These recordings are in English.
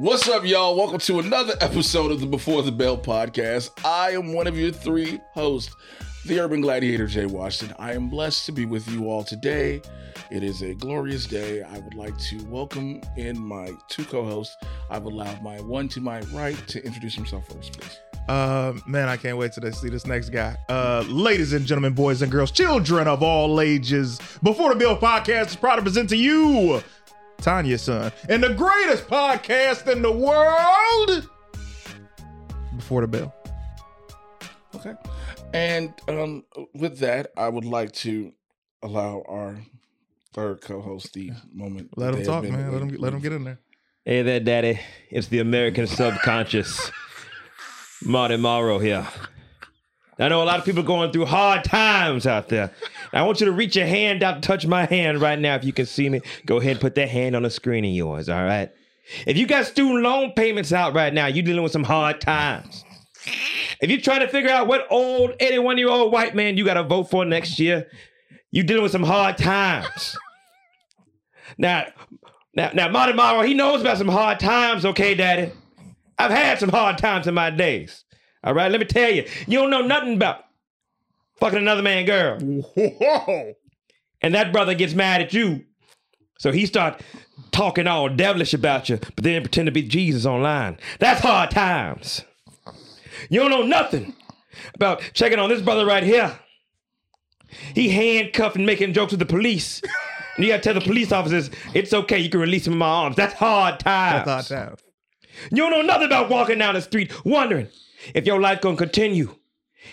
What's up, y'all? Welcome to another episode of the Before the Bell podcast. I am one of your three hosts, the Urban Gladiator Jay Washington. I am blessed to be with you all today. It is a glorious day. I would like to welcome in my two co-hosts. I've allowed my one to my right to introduce himself first, please. Uh, man, I can't wait to see this next guy. Uh, ladies and gentlemen, boys and girls, children of all ages, Before the Bell podcast is proud to present to you Tanya's son and the greatest podcast in the world, Before the bell. Okay. And um, with that, I would like to allow our third co-host the moment. Let him talk, man. Let him let him get in there. Hey there, Daddy. It's the American subconscious. Marty Morrow here. I know a lot of people going through hard times out there. I want you to reach your hand out, touch my hand right now. If you can see me, go ahead and put that hand on the screen of yours, all right? If you got student loan payments out right now, you dealing with some hard times. If you're trying to figure out what old 81 year old white man you got to vote for next year, you dealing with some hard times. Now, now, now, Marty Morrow, he knows about some hard times, okay, Daddy? I've had some hard times in my days. All right, let me tell you, you don't know nothing about fucking another man girl. Whoa. And that brother gets mad at you. So he start talking all devilish about you, but then pretend to be Jesus online. That's hard times. You don't know nothing about checking on this brother right here. He handcuffed and making jokes with the police. And you gotta tell the police officers, it's okay, you can release him in my arms. That's hard times. That's hard time. You don't know nothing about walking down the street wondering if your life gonna continue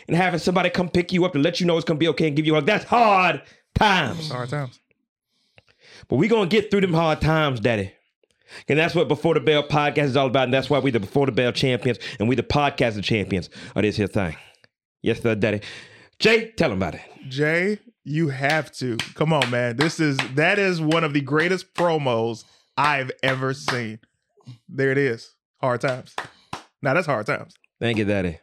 and having somebody come pick you up to let you know it's gonna be okay and give you a hug. That's hard times. Hard times. But we gonna get through them hard times, Daddy. And that's what Before the Bell podcast is all about. And that's why we the Before the Bell champions and we the podcast champions of this here thing. Yes, sir, Daddy. Jay, tell him about it. Jay, you have to. Come on, man. This is that is one of the greatest promos I've ever seen. There it is. Hard times. Now that's hard times. Thank you, Daddy.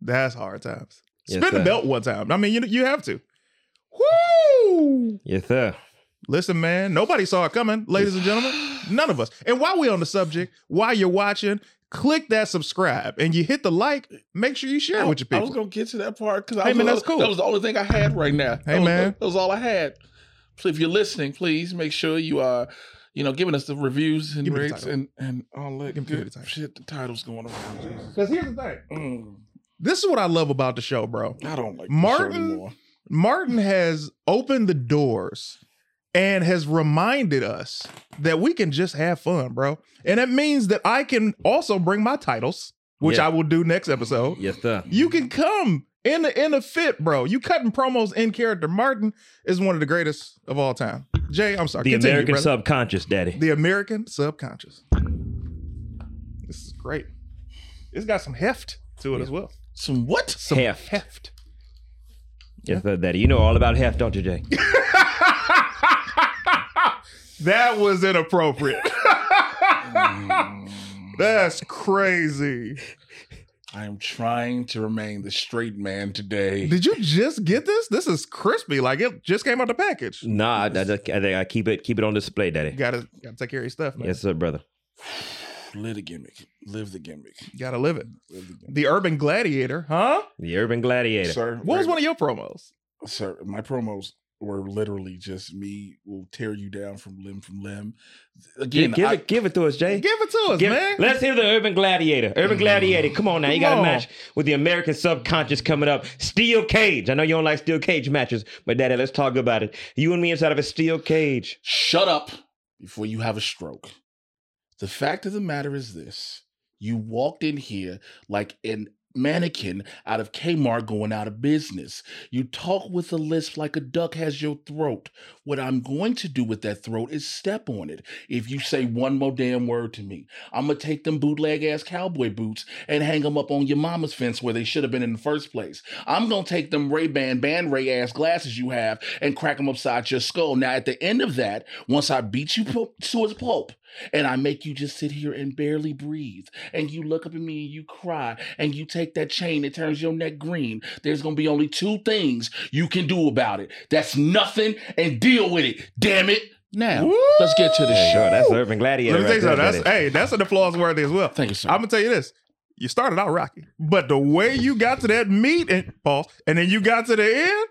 That's hard times. Yes, Spin the belt one time. I mean, you you have to. Woo! Yes, sir. Listen, man. Nobody saw it coming, ladies and gentlemen. None of us. And while we're on the subject, while you're watching, click that subscribe and you hit the like. Make sure you share it with your people. I was gonna get to that part because Hey, man, that's cool. That was the only thing I had right now. Hey, that was, man. that was all I had. So if you're listening, please make sure you are, you know, giving us the reviews and Give me the rates title. and and all that Give me the good title. shit. The title's going around. Jesus. Because here's the thing. Mm, This is what I love about the show, bro. I don't like Martin- Martin anymore. Martin has opened the doors and has reminded us that we can just have fun, bro. And it means that I can also bring my titles, which Yeah. I will do next episode. Yes, sir. You can come in the in a fit, bro. You cutting promos in character. Martin is one of the greatest of all time. Jay, I'm sorry. The Continue, American brother. subconscious, Daddy. the American subconscious. This is great. It's got some heft to it as well. Some what? Some Heft. heft. Yes, Daddy. You know all about heft, don't you, Jay? that was inappropriate. That's crazy. I am trying to remain the straight man today. Did you just get this? This is crispy. Like it just came out the package. Nah, I, I, I, I keep it keep it on display, Daddy. Gotta gotta take care of your stuff, man. Yes, sir, brother. Live the gimmick. Live the gimmick. Gotta live it. Live the gimmick. The Urban Gladiator, huh? The Urban Gladiator. Sir, What was one of your promos? sir, my promos were literally just me will tear you down from limb from limb. Again, Give, give I- it, give it to us, Jay. Give it to us, Give- man. Let's hear the Urban Gladiator. Urban mm-hmm. Gladiator, come on now. You got a match with the American subconscious coming up. Steel cage. I know you don't like steel cage matches, but Daddy, let's talk about it. You and me inside of a steel cage. shut up before you have a stroke. The fact of the matter is this you walked in here like an mannequin out of Kmart going out of business. You talk with a lisp like a duck has your throat. What I'm going to do with that throat is step on it. If you say one more damn word to me, I'm going to take them bootleg ass cowboy boots and hang them up on your mama's fence where they should have been in the first place. I'm going to take them Ray-Ban Band Ray ass glasses you have and crack them upside your skull. Now, at the end of that, once I beat you to a pulp, and I make you just sit here and barely breathe, and you look up at me and you cry, and you take that chain that turns your neck green, there's gonna be only two things you can do about it. That's nothing, and deal with it. Damn it. Now, Woo! let's get to the There show. go. That's Urban Gladiator. Let me tell right you something. there, That's buddy. hey, that's an applause worthy as well. Thank you, sir. I'm gonna tell you this. You started out rocky, but the way you got to that meet and pause, and then you got to the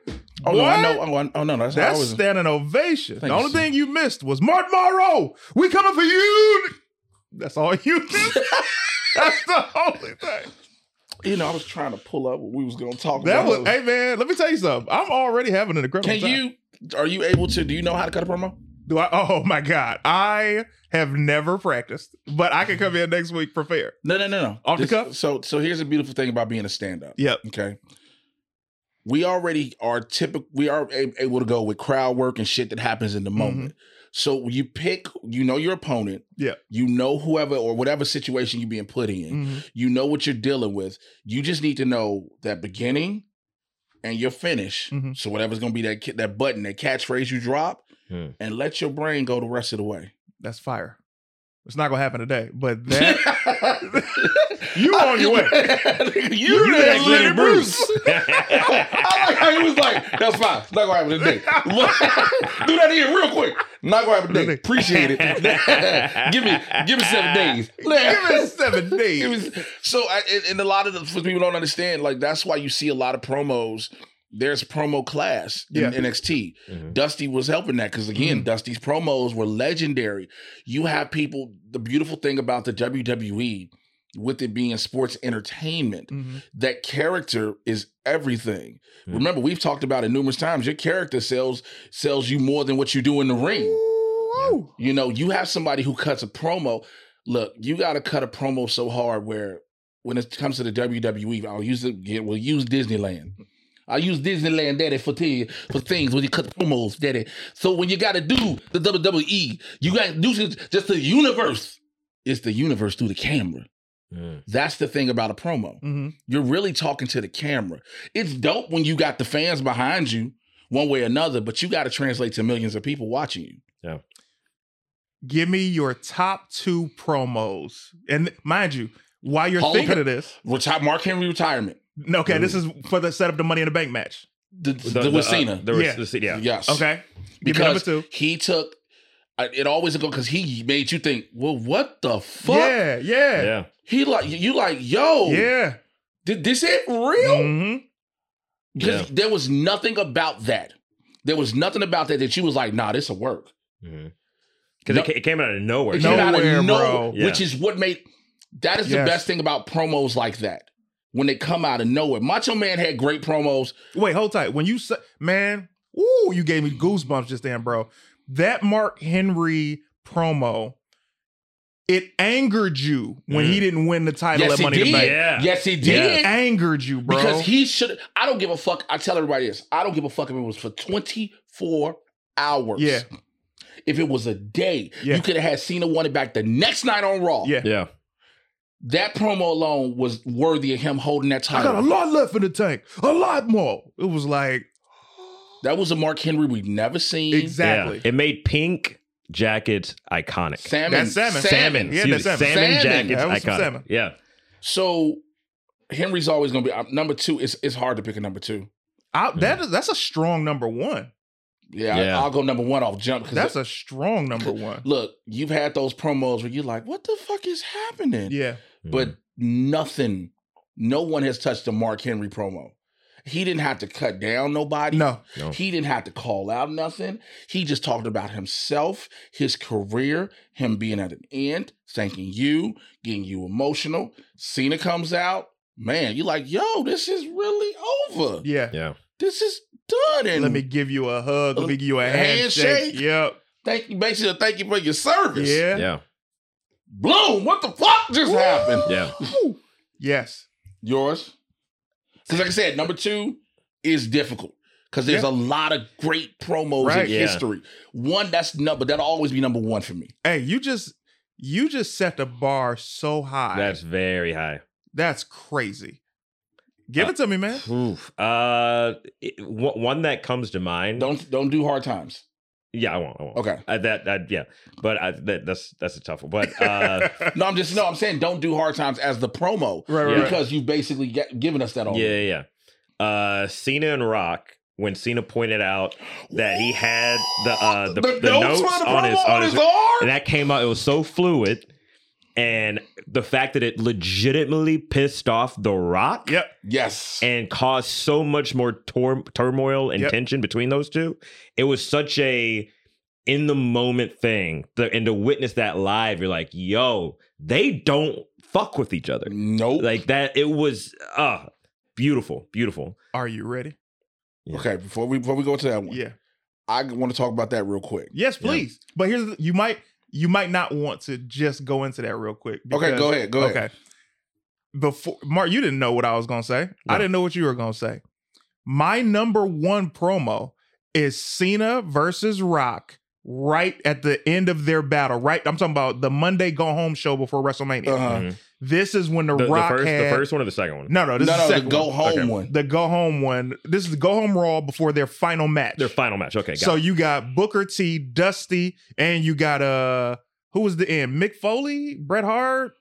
end. oh, no, I know. Oh, I- oh no, that's, I That's was, standing ovation. Thank the you, only sir. thing you missed was Martin Morrow. We coming for you. That's all you. That's the only thing. You know, I was trying to pull up what we was going to talk That about. was. Hey man, let me tell you something. I'm already having an incredible Can time. you? Are you able to? Do you know how to cut a promo? Do I? Oh, oh my god, I have never practiced, but I can come in next week prepared. No, no, no, no. Off the cuff? So, so here's the beautiful thing about being a stand-up. Yep. Okay. We already are typical. We are able to go with crowd work and shit that happens in the mm-hmm. moment. So you pick. You know your opponent. Mm-hmm. Yeah. You know whoever or whatever situation you're being put in. Mhm. You know what you're dealing with. You just need to know that beginning and your finish. Mhm. So whatever's gonna be that that button, that catchphrase you drop, Hmm. and let your brain go the rest of the way. That's fire. It's not gonna happen today, but that you on your way. you, You that that Lenny Lenny Bruce. I like how he was like, that's fine. It's not gonna happen today. Do that again real quick. Not gonna happen today. Appreciate it. give me give me seven days. Give me seven days. was- so I, and, and a lot of the for people don't understand, like that's why you see a lot of promos. There's promo class in Yeah. NXT. Mhm. Dusty was helping that because again, Mhm. Dusty's promos were legendary. You have people. The beautiful thing about the WWE, with it being sports entertainment, Mhm. that character is everything. Mhm. Remember, we've talked about it numerous times. Your character sells sells you more than what you do in the ring. Ooh. You know, you have somebody who cuts a promo. Look, you got to cut a promo so hard where when it comes to the WWE, I'll use it. yeah, We'll use Disneyland. I use Disneyland, daddy, for t- for things when you cut promos, daddy. So when you got to do the WWE, you got to do just just the universe. It's the universe through the camera. Mm. That's the thing about a promo. Mhm. You're really talking to the camera. It's dope when you got the fans behind you, one way or another, but you got to translate to millions of people watching you. Yeah. Give me your top two promos, and mind you, while you're Hall thinking Fa- of this, Retire Mark Henry retirement. no, okay, this is for the setup the Money in the Bank match. The, the, with uh, Cena. the, Yeah. the, yeah. Yes. Okay, give me number Because two. he took I- it always go because he made you think, well, what the fuck? Yeah, yeah, Yeah. He like you like, yo, yeah. did this it real? Mhm. Because Yeah. there was nothing about that. There was nothing about that that you was like, nah, this will work. Because No- it, ca- it came out of nowhere. It too. came out of Nowhere, nowhere, bro. Yeah. which is what made that is the best thing about promos like that. When they come out of nowhere. Macho Man had great promos. Wait, hold tight. When you said, man, ooh, you gave me goosebumps just then, bro. That Mark Henry promo, it angered you when Mm. he didn't win the title Yes, at Money in did. the Bank. Yeah. Yes, he It did. angered you, bro. Because he should I don't give a fuck. I tell everybody this. I don't give a fuck if it was for 24 hours. Yeah. If it was a day, Yeah. you could have had Cena won it back the next night on Raw. Yeah. Yeah. That promo alone was worthy of him holding that title. I title. got a lot left in the tank. A lot more. It was like, that was a Mark Henry we've never seen. exactly. Yeah. It made pink jackets iconic. Salmon. That's salmon. Salmon. Yeah, that's salmon. Salmon, Salmon. jackets That was some iconic. salmon. Yeah. So Henry's always going to be uh, number two. It's it's hard to pick a number two. I, that is, that's a strong number one. Yeah, Yeah. I, will go number one off jump because That's a strong number one. look. You've had those promos where you're like, "What the fuck is happening?" Yeah. but Mm-hmm. nothing. No one has touched the Mark Henry promo. He didn't have to cut down nobody. No. No. He didn't have to call out nothing. He just talked about himself, his career, him being at an end, thanking you, getting you emotional. Cena comes out. Man, you're like, yo, this is really over. Yeah. Yeah. This is done. And Let me give you a hug. Let me give you a A handshake. handshake? Yep. thank you, basically thank you for your service. Yeah. Yeah. Bloom, what the fuck just happened? Yeah. Yes. Yours? Because, like I said, number two is difficult because there's Yeah. a lot of great promos Right. in Yeah. history. One that's number that'll always be number one for me. Hey, you just you just set the bar so high. That's very high. That's crazy. Give Uh, it to me, man. Oof. Uh, it- one one that comes to mind. Don't don't do hard times. Yeah, I won't. I won't. Okay. Uh, that, that, yeah, but I, that, that's that's a tough one. But uh, No, I'm just no. I'm saying don't do hard times as the promo right, right, Yeah. right. because you basically get given us that already. yeah, yeah, yeah. Uh, Cena and Rock when Cena pointed out that he had the uh, the, The the notes notes for the on his on on his his arm? and that came out. It was so fluid, and the fact that it legitimately pissed off The Rock Yep. Yes. and caused so much more tor- turmoil and Yep. tension between those two. It was such a in the moment thing, the, and to witness that live, you're like, yo, they don't fuck with each other nope. like that. It was uh beautiful, beautiful. Are you ready? Yeah. Okay, before we before we go to that one, Yeah. I want to talk about that real quick. Yes, please. But here's you might you might not want to just go into that real quick. Okay, go ahead, go ahead. Okay. Before Mark, you didn't know what I was gonna say. I didn't know what you were gonna say. My number one promo is Cena versus Rock right at the end of their battle. Right, I'm talking about the Monday Go Home show before WrestleMania. Uh-huh. Mhm. This is when the, The, the Rock first, had the first one or the second one? no, no, this no, is no, the the go one. home Okay. one. The Go Home one. This is the Go Home Raw before their final match. Their final match. Okay, got So it. you got Booker T, Dusty, and you got uh who was the end? Mick Foley, Bret Hart.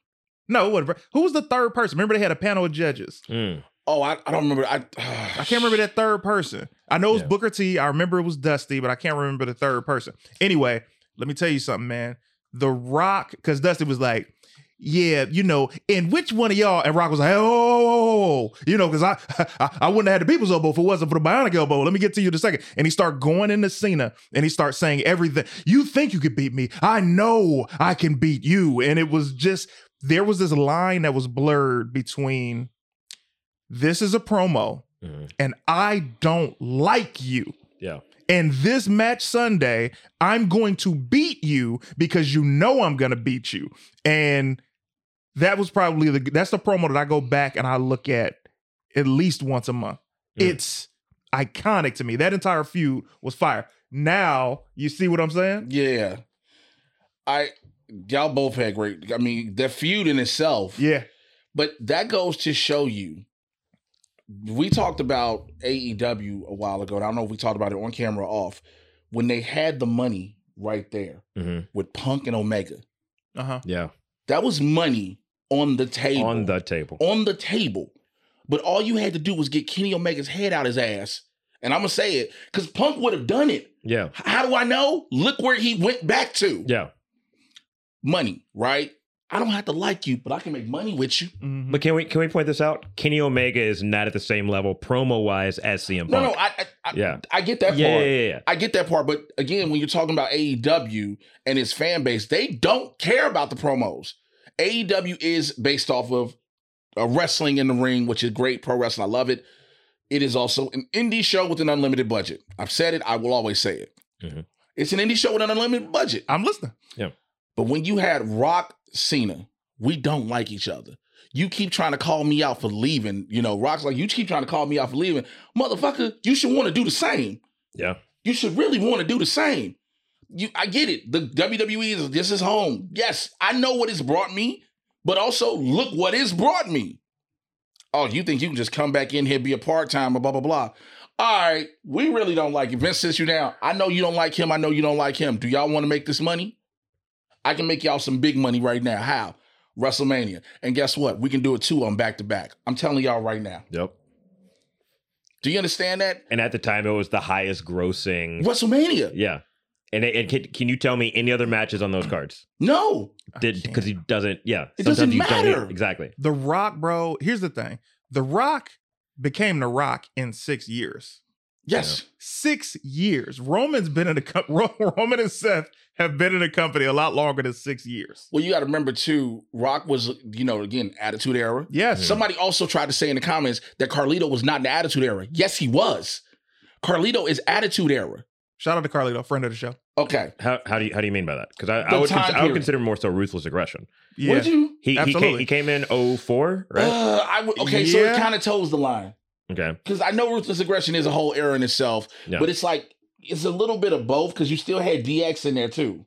No, whatever. Who was the third person? Remember they had a panel of judges. Mm. Oh, I, I don't remember. I I can't remember that third person. I know it was Yeah. Booker T. I remember it was Dusty, but I can't remember the third person. Anyway, let me tell you something, man. The Rock, because Dusty was like, yeah, you know, and which one of y'all? And Rock was like, oh. you know, because I, I I wouldn't have had the people's elbow if it wasn't for the bionic elbow. Let me get to you in a second. And he start going into Cena and he starts saying everything. You think you could beat me? I know I can beat you. And it was just there was this line that was blurred between this is a promo Mhm. and I don't like you. Yeah. And this match Sunday, I'm going to beat you because you know I'm going to beat you. And that was probably the that's the promo that I go back and I look at at least once a month. Mm. It's iconic to me. That entire feud was fire. Now, you see what I'm saying? Yeah. I y'all both had great. I mean, the feud in itself. Yeah. But that goes to show you. We talked about AEW a while ago. and I don't know if we talked about it on camera or off. When they had the money right there Mhm. with Punk and Omega, Uh-huh. Yeah. that was money on the table. On the table. on the table. But all you had to do was get Kenny Omega's head out his ass. And I'm gonna say it because Punk would have done it. Yeah. How do I know? Look where he went back to. Yeah. Money, right? I don't have to like you, but I can make money with you. Mhm. But can we can we point this out? Kenny Omega is not at the same level promo wise as CM Punk. No, no, I, I, I, yeah. I get that Yeah, part. yeah, yeah, yeah. I get that part, but again, when you're talking about AEW and its fan base, they don't care about the promos. AEW is based off of uh, wrestling in the ring, which is great pro wrestling. I love it. It is also an indie show with an unlimited budget. I've said it. I will always say it. Mhm. It's an indie show with an unlimited budget. I'm listening. But when you had Rock Cena, we don't like each other. You keep trying to call me out for leaving. You know, Rock's like, you keep trying to call me out for leaving. Motherfucker, you should want to do the same Yeah. you should really want to do the same. You, I get it. The WWE is this is home. Yes, I know what it's brought me, but also look what it's brought me. Oh, you think you can just come back in here, be a part timer, blah blah blah? All right, we really don't like you. Vince sits you down. I know you don't like him. I know you don't like him. Do y'all want to make this money? I can make y'all some big money right now. How? WrestleMania. And guess what? We can do it too on back to back. I'm telling y'all right now. Yep. Do you understand that? And at the time, it was the highest grossing. WrestleMania. Yeah. And, it, and can, can you tell me any other matches on those cards? No. Did because he doesn't? Yeah. It doesn't you matter. don't exactly. The Rock, bro. Here's the thing. The Rock became The Rock in six years. Yes. Six years. Roman's been in a co- Roman and Seth have been in the company a lot longer than six years. Well, you got to remember too. Rock was, you know, again, Attitude Era. Yes. Somebody also tried to say in the comments that Carlito was not in the Attitude Era. Yes, he was. Carlito is Attitude Era. Shout out to Carlito, friend of the show. Okay. How, how do you how do you mean by that? Because I, I would cons- I would consider more so ruthless aggression. Yeah. What did you? He he came, he came in 04, right? Uh, I would. Okay, so it kind of toes the line okay. because I know ruthless aggression is a whole era in itself, Yeah. but it's like it's a little bit of both because you still had DX in there too.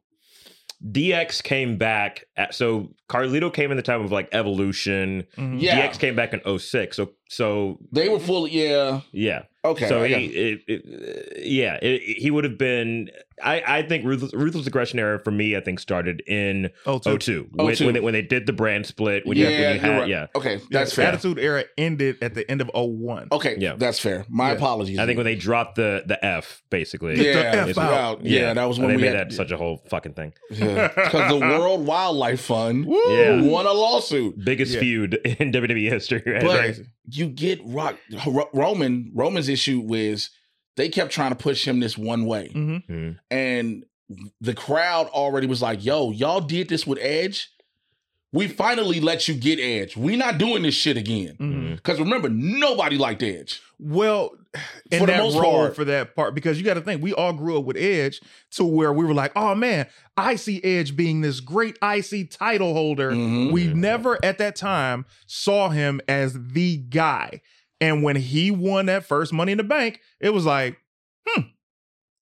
DX came back at, so Carlito came in the time of like Evolution. Mhm. Yeah. DX came back in 06. So So They were fully, yeah. yeah. Okay. so he, it, it, yeah, it, he would have been. I, I think ruthless, ruthless aggression era for me. I think started in Oh, two. 02 when, 02. when, they, when they did the brand split. When you, yeah, when you had, right. yeah. Okay, Yeah, that's fair. Attitude Era ended at the end of 01. Okay, Yeah. that's fair. My Yeah. apologies. I think when they dropped the the F basically. Get the yeah, F out. out. Yeah, that was when they we made had that such a whole fucking thing. because the World Wildlife Fund Woo! Yeah. won a lawsuit. Biggest Yeah. feud in WWE history. Right? But Crazy. You get Rock Roman. Roman's issue was they kept trying to push him this one way, Mhm. Mhm. and the crowd already was like, "Yo, y'all did this with Edge. We finally let you get Edge. We not doing this shit again." Mhm. Because remember, nobody liked Edge. Well, in For the that most role part. for that part, because you got to think we all grew up with Edge to where we were like, oh man, I see Edge being this great IC title holder. Mhm. We never at that time saw him as the guy. And when he won that first Money in the Bank, it was like,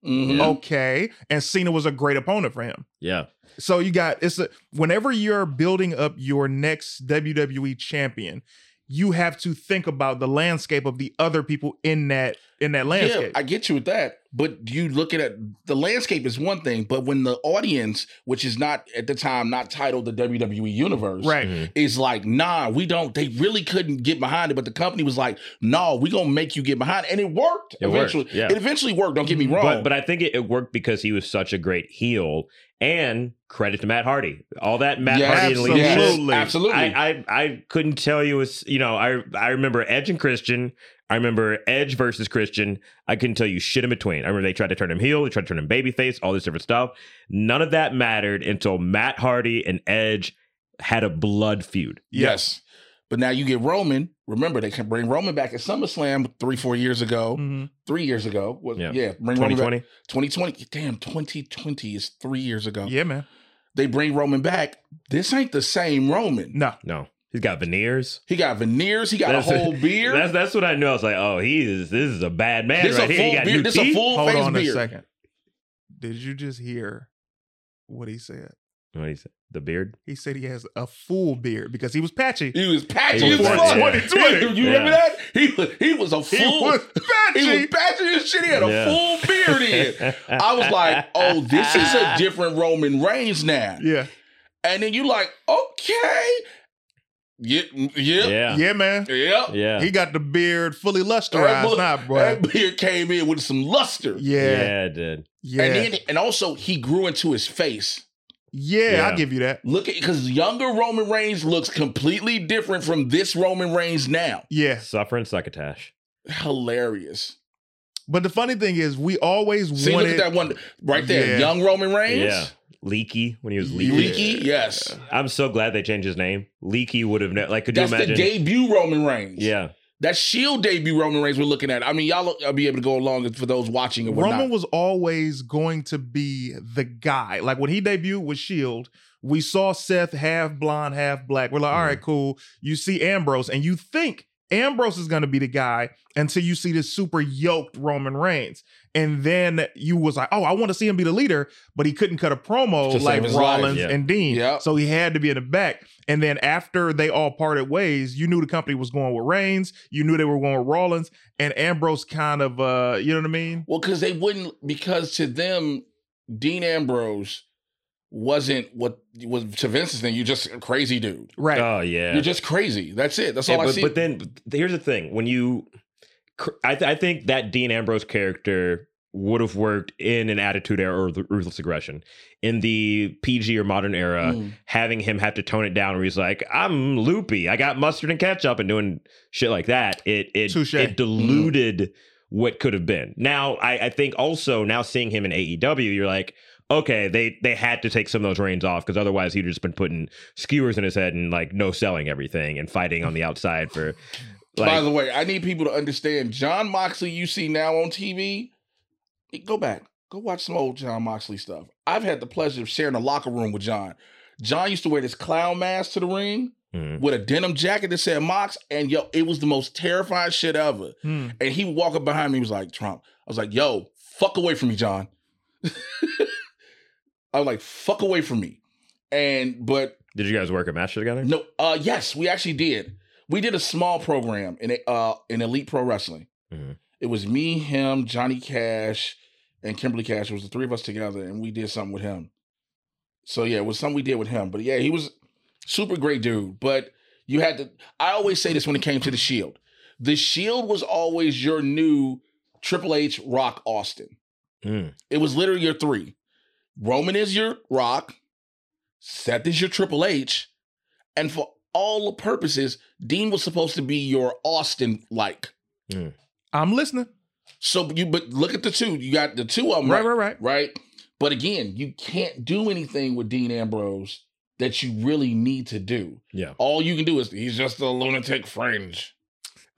Mhm. okay. And Cena was a great opponent for him. Yeah. So you got it's a, whenever you're building up your next WWE champion, you have to think about the landscape of the other people in that in that Yeah, landscape. I get you with that. But you look at the landscape is one thing, but when the audience, which is not at the time not titled the WWE Universe, right. Mhm. is like, nah, we don't. They really couldn't get behind it, but the company was like, no, we gonna make you get behind, it. and it worked. It worked, eventually, yeah. it eventually worked. Don't get me wrong. But but I think it, it worked because he was such a great heel, and credit to Matt Hardy. All that Matt Yes, Hardy and Lee yes, Absolutely. absolutely. I, I I couldn't tell you was you know I I remember Edge and Christian. I remember Edge versus Christian. I couldn't tell you shit in between. I remember they tried to turn him heel, they tried to turn him babyface, all this different stuff. None of that mattered until Matt Hardy and Edge had a blood feud. yes. But now you get Roman. Remember, they can bring Roman back at SummerSlam three, four years ago, Mhm. three years ago. Was, Yeah. yeah. bring Roman back. 2020. 2020. Damn, 2020 is three years ago. Yeah, man. They bring Roman back. This ain't the same Roman. No. No, he's got veneers. He got veneers. He got That's- a whole beard. That's that's what I knew. I was like, oh, he is. This is a bad man this right a here. He full got beard. new This a teeth. full Hold face on beard. a second. Did you just hear what he said? What he said? The beard. He said he has a full beard because he was patchy. He was patchy He as was fuck. patchy, yeah. You remember that? He was he was a He full. was He was patchy. patchy as shit. He had a full beard in. I was like, oh, this is a different Roman Reigns now. Yeah. And then you like, okay, yeah, yeah, yeah, yeah. Yeah, man. yeah. Yeah. He got the beard fully That, lusterized bu- now, bro. that beard came in with some luster. Yeah. yeah, it did. Yeah. And then, and also he grew into his face. yeah, Yeah. I'll give you that. Look at because younger Roman Reigns looks completely different from this Roman Reigns now. Yeah. Suffering succotash. Hilarious. But the funny thing is, we always See, wanted. look at that one right there, Yeah. young Roman Reigns. Yeah. Leakee when he was leaky. Leakee, yes. I'm so glad they changed his name. Leakee would have never. like. Could That's you the imagine? debut Roman Reigns. yeah. That Shield debut Roman Reigns we're looking at. I mean, y'all will be able to go along for those watching and whatnot. Roman was always going to be the guy. Like when he debuted with Shield, we saw Seth half blonde, half black. We're like, mm-hmm. all right, cool. You see Ambrose, and you think Ambrose is going to be the guy until you see this super yoked Roman Reigns. And then you was like, oh, I want to see him be the leader, but he couldn't cut a promo like his life, Rollins yeah. and Dean. Yep. So he had to be in the back. And then after they all parted ways, you knew the company was going with Reigns. You knew they were going with Rollins. And Ambrose kind of, uh, you know what I mean? well, because they wouldn't because to them, Dean Ambrose wasn't what was to Vince's thing. You're just a crazy dude. Right. Oh yeah. You're just crazy. That's it. That's Yeah, all I but, see. but then here's the thing: when you, I, th- I think that Dean Ambrose character would have worked in an Attitude Era or the Ruthless Aggression. In the PG or modern era, Mm. having him have to tone it down, where he's like, "I'm loopy, I got mustard and ketchup," and doing shit like that, it it Touche. it diluted what could have been. Now, I, I think also now seeing him in AEW, you're like. Okay, they they had to take some of those reins off because otherwise he'd just been putting skewers in his head and like no selling everything and fighting on the outside for like By the way, I need people to understand Jon Moxley you see now on TV. Go back. Go watch some old Jon Moxley stuff. I've had the pleasure of sharing a locker room with John. John used to wear this clown mask to the ring Mhm. with a denim jacket that said Mox, and yo, it was the most terrifying shit ever. Hmm. And he would walk up behind me, he was like, Trump. I was like, yo, fuck away from me, John. I was like, fuck away from me. And but Did you guys work a match together? no, uh yes, we actually did. we did a small program in uh in Elite Pro Wrestling. Mhm. It was me, him, Johnny Cash, and Kimberly Cash. It was the three of us together, and we did something with him. So yeah, it was something we did with him. But yeah, he was super great dude. But you had to. I always say this when it came to the Shield. The Shield was always your new Triple H, Rock, Austin. Mm. It was literally your three. Roman is your Rock, Seth is your Triple H, and for all the purposes, Dean was supposed to be your Austin like. Mm. I'm listening. So you, but look at the two. You got the two of them, Right, right? right, right. right? But again, you can't do anything with Dean Ambrose that you really need to do. Yeah. All you can do is he's just a lunatic fringe.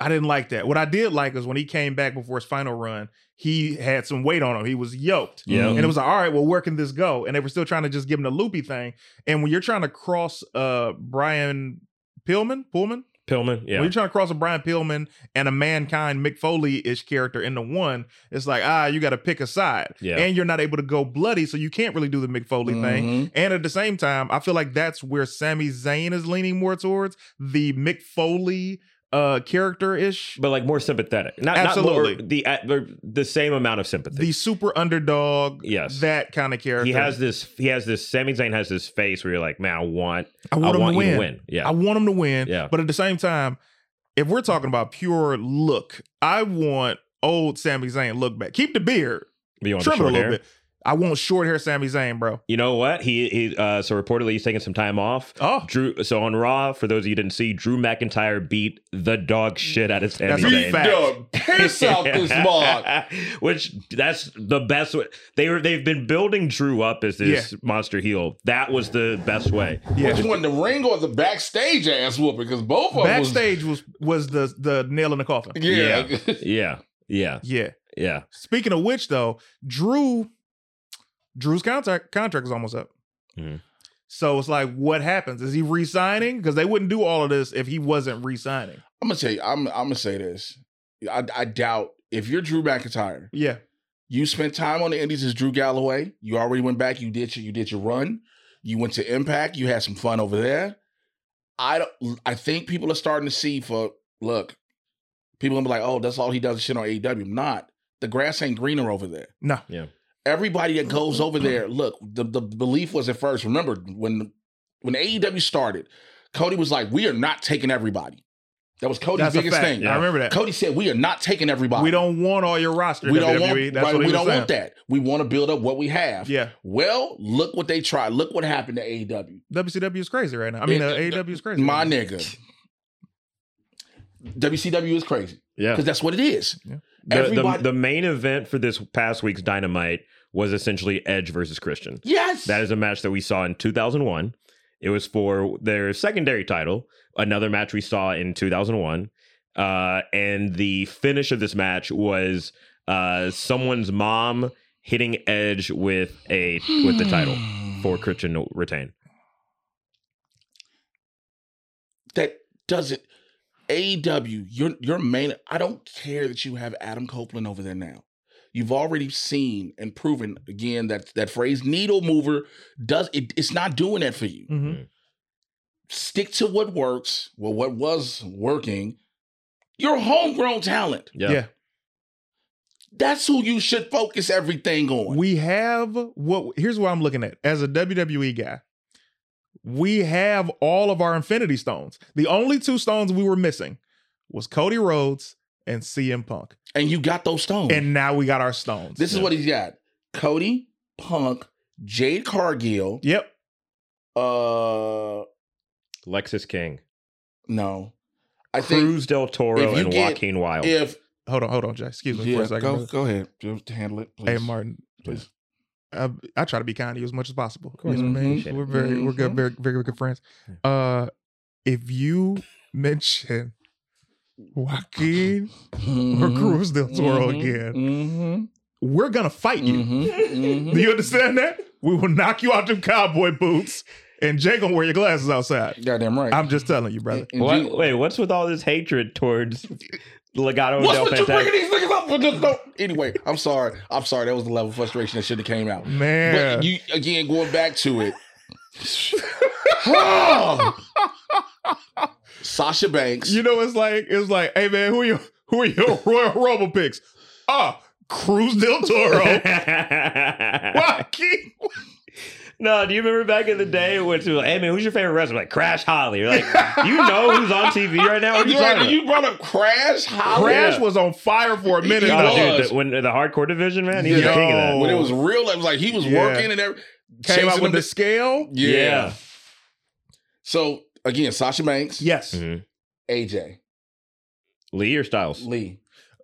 I didn't like that. What I did like is when he came back before his final run, he had some weight on him. He was yoked. Yeah. And it was like, all right, well, where can this go? And they were still trying to just give him the loopy thing. And when you're trying to cross uh Brian Pillman, Pullman, Pillman. Yeah. when you're trying to cross a Brian Pillman and a mankind Mick Foley-ish character into one, it's like, ah, you got to pick a side. Yeah. And you're not able to go bloody, so you can't really do the Mick Foley thing. Mhm. And at the same time, I feel like that's where Sami Zayn is leaning more towards the Mick Foley uh character ish, but like more sympathetic. Not Absolutely. Not the uh, the same amount of sympathy. the super underdog, yes. that kind of character. he has this. He has this. Sami Zayn has this face where you're like, man, I want. I want, him, to you win. to win. Yeah. I want him to win. Yeah. But at the same time, if we're talking about pure look, I want old Sami Zayn look back. Keep the beard, But you the trim it a little hair? bit. I want short hair Sami Zayn, bro. You know what? He he. Uh, so reportedly he's taking some time off. Oh, Drew. So on Raw, for those of you who didn't see, Drew McIntyre beat the dog shit out of Sami That's a Zayn. fact. the piss out this mod. Which that's the best way. They were they've been building Drew up as this monster heel. That was the best way. yeah. Which one, the ring or the backstage ass whooping? Because both of them Backstage was was the the nail in the coffin. yeah. Yeah. Yeah. Yeah. Yeah. Speaking of which, though, Drew, Drew's contract contract is almost up. Mhm. So it's like, what happens? Is he re-signing? Because they wouldn't do all of this if he wasn't re-signing. I'm gonna tell you. I'm. I'm gonna say this. I, I doubt if you're Drew McIntyre, Yeah, you spent time on the Indies as Drew Galloway. You already went back. You did your. You did your run. You went to Impact. You had some fun over there. I don't. I think people are starting to see. For look, people gonna be like, "Oh, that's all he does is shit on AEW." Not the grass ain't greener over there. no, everybody that goes over there, look, the, the belief was at first. Remember when when AEW started, Cody was like, "We are not taking everybody." That was Cody's that's biggest thing. I remember that. Cody said, "We are not taking everybody. We don't want all your roster. we don't want. That's right, we don't saying. want that. We want to build up what we have." Yeah, Well, look what they tried. Look what happened to AEW. WCW is crazy right now. I mean, uh, AEW is crazy. My right nigga. WCW is crazy Yeah. because that's what it is. The, the, Everybody- the main event for this past week's Dynamite was essentially Edge versus Christian. Yes, That is a match that we saw in 2001. It was for their secondary title, another match we saw in 2001. Uh, and the finish of this match was uh, someone's mom hitting Edge with a with the title for Christian to retain. that doesn't AEW, your your main I don't care that you have Adam Copeland over there now. You've already seen and proven again that that phrase needle mover does it, it's not doing that for you. Mhm. Stick to what works. Well, what was working, your homegrown talent. Yeah. Yeah. That's who you should focus everything on. We have what here's what I'm looking at as a WWE guy. We have all of our Infinity Stones. The only two stones we were missing was Cody Rhodes and CM Punk. and you got those stones. And now we got our stones. this is what he's got. Cody, Punk, Jade Cargill, Yep. uh Lexis King, no. I think Cruz del Toro, and get- Joaquin Wilde. If hold on, hold on, Jay. Excuse me for a second. go, go ahead. Just handle it, please. Hey Martin, Please. I, I try to be kind to you as much as possible. course. You know what I mean? We're very we're good, Mhm. very very good friends. Uh if you mention Joaquin or Mhm. Cruz del Toro Mhm. again, Mhm. we're gonna fight you. Mhm. Mhm. Do you understand that? We will knock you out them cowboy boots, and Jay gonna wear your glasses outside. Goddamn right. I'm just telling you, brother. What, wait, what's with all this hatred towards Legato What's del with you bringing these niggas up? for just no- Anyway, I'm sorry. I'm sorry. That was the level of frustration that should have came out. Man, But you again going back to it. Sasha Banks. You know, it's like it's like, hey man, who are your who are your Royal Rumble picks? Ah, Cruz del Toro. Joaquin. No, do you remember back in the day when it was like, hey man, who's your favorite wrestler? Like Crash Holly. You're like, you know who's on TV right now? What are you you, talking you brought up Crash Holly Crash Yeah. was on fire for a minute. Oh, dude, the, when the hardcore division, man, he was the Yo. king of that. when it was real. It was like he was Yeah. working and everything. Came out with the scale. yeah. Yeah. So again, Sasha Banks, Yes. Mhm. AJ Lee or Styles? Lee.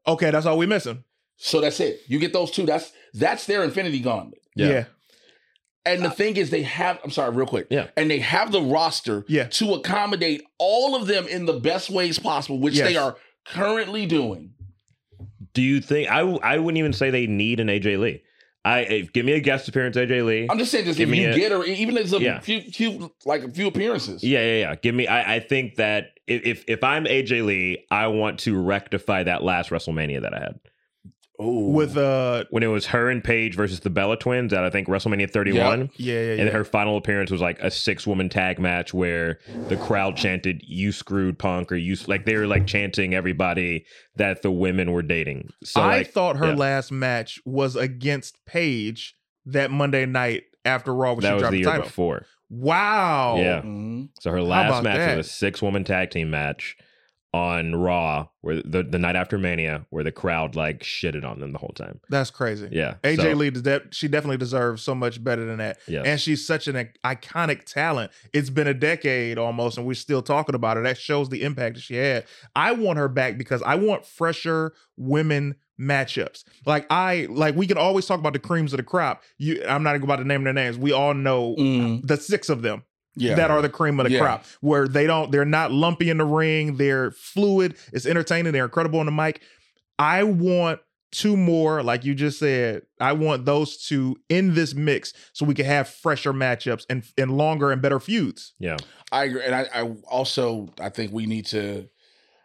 Okay, that's all we missing. So that's it. You get those two. That's that's their Infinity Gauntlet. Yeah. Yeah. And the thing is, they have. I'm sorry, real quick. Yeah. And they have the roster Yeah. to accommodate all of them in the best ways possible, which Yes. they are currently doing. Do you think I? I wouldn't even say they need an AJ Lee. I if, give me a guest appearance, AJ Lee. I'm just saying, just Give if me you a- get her, even if it's a Yeah. few, few, like a few appearances. Yeah, yeah, yeah. Give me. I, I think that if, if if I'm AJ Lee, I want to rectify that last WrestleMania that I had Ooh. With uh when it was her and Paige versus the Bella Twins at I think WrestleMania 31. yeah, yeah, yeah. And her final appearance was like a six woman tag match where the crowd chanted "You screwed Punk" or "You like they were like chanting everybody that the women were dating. So I like, thought her yeah. last match was against Paige that Monday night after Raw when that she was dropped the the, year title. before. Wow. Yeah. Mhm. So her last match that? was a six woman tag team match on Raw, where the the night after Mania, where the crowd like shitted on them the whole time. That's crazy. Yeah, AJ so, Lee, does that she definitely deserves so much better than that. Yeah, And she's such an iconic talent. It's been a decade almost, and we're still talking about her. That shows the impact that she had. I want her back because I want fresher women matchups. Like I like we can always talk about the creams of the crop. You I'm not even about to name their names. We all know Mm, the six of them yeah. that are the cream of the Yeah. crop where they don't they're not lumpy in the ring they're fluid it's entertaining they're incredible on the mic i want two more like you just said i want those two in this mix so we can have fresher matchups and and longer and better feuds yeah. I agree, and I, I also I think we need to.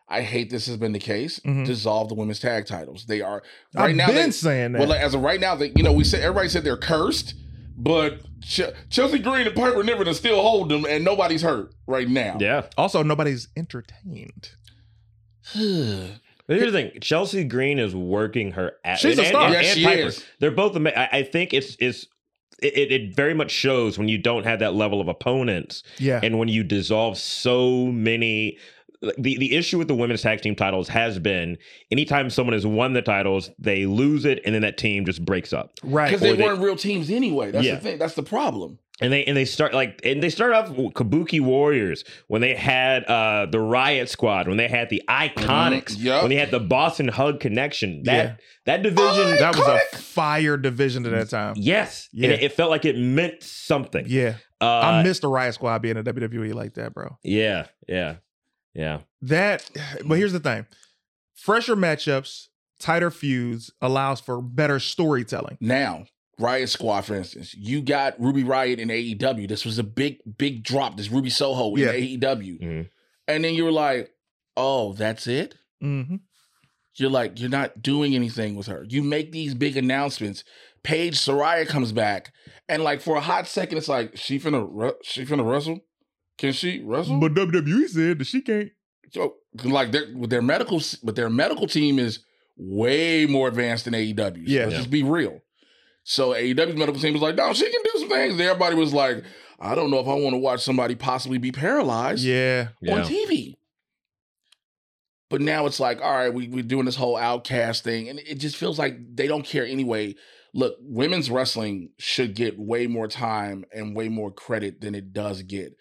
I hate this has been the case. Mhm. Dissolve the women's tag titles. They are right i've now. been They, saying that well, like, as of right now, they you know we said everybody said they're cursed, but Ch- Chelsea Green and Piper Niven to still hold them, and nobody's hurt right now. Yeah. also nobody's entertained here's the thing: Chelsea Green is working her ass. She's a star. Yes, she is. They're both. ama- I, I think it's it's it, it- it very much shows when you don't have that level of opponents yeah and when you dissolve so many. The, the issue with the women's tag team titles has been anytime someone has won the titles, they lose it, and then that team just breaks up. right because they they- weren't real teams anyway. That's Yeah. the thing. That's the problem. And they and they start like and they start off with Kabuki Warriors when they had uh the Riot Squad when they had the Iconics Mhm, yep. when they had the Boss 'n' Hug Connection that Yeah. that division that was a fire division at that time yes Yeah. and it, it felt like it meant something yeah uh, i missed the riot squad being a wwe like that bro yeah yeah yeah That, but here's the thing: fresher matchups, tighter feuds allows for better storytelling. Now, Riot Squad, for instance, you got Ruby Riott in AEW. This was a big, big drop. This Ruby Soho in Yeah. AEW, Mhm. and then you were like, "Oh, that's it." Mm-hmm. You're like, you're not doing anything with her. You make these big announcements. Paige Saraya comes back, and like for a hot second, it's like she finna ru- she finna wrestle. Can she wrestle? But WWE said that she can't. So, like their their medical, but their medical team is way more advanced than AEW's. Yeah. let's Yeah. just be real. So AEW's medical team was like, no, she can do some things. And everybody was like, I don't know if I want to watch somebody possibly be paralyzed Yeah, on yeah TV. But now it's like, all right, we, we're doing this whole outcast thing, and it just feels like they don't care anyway. Look, women's wrestling should get way more time and way more credit than it does get.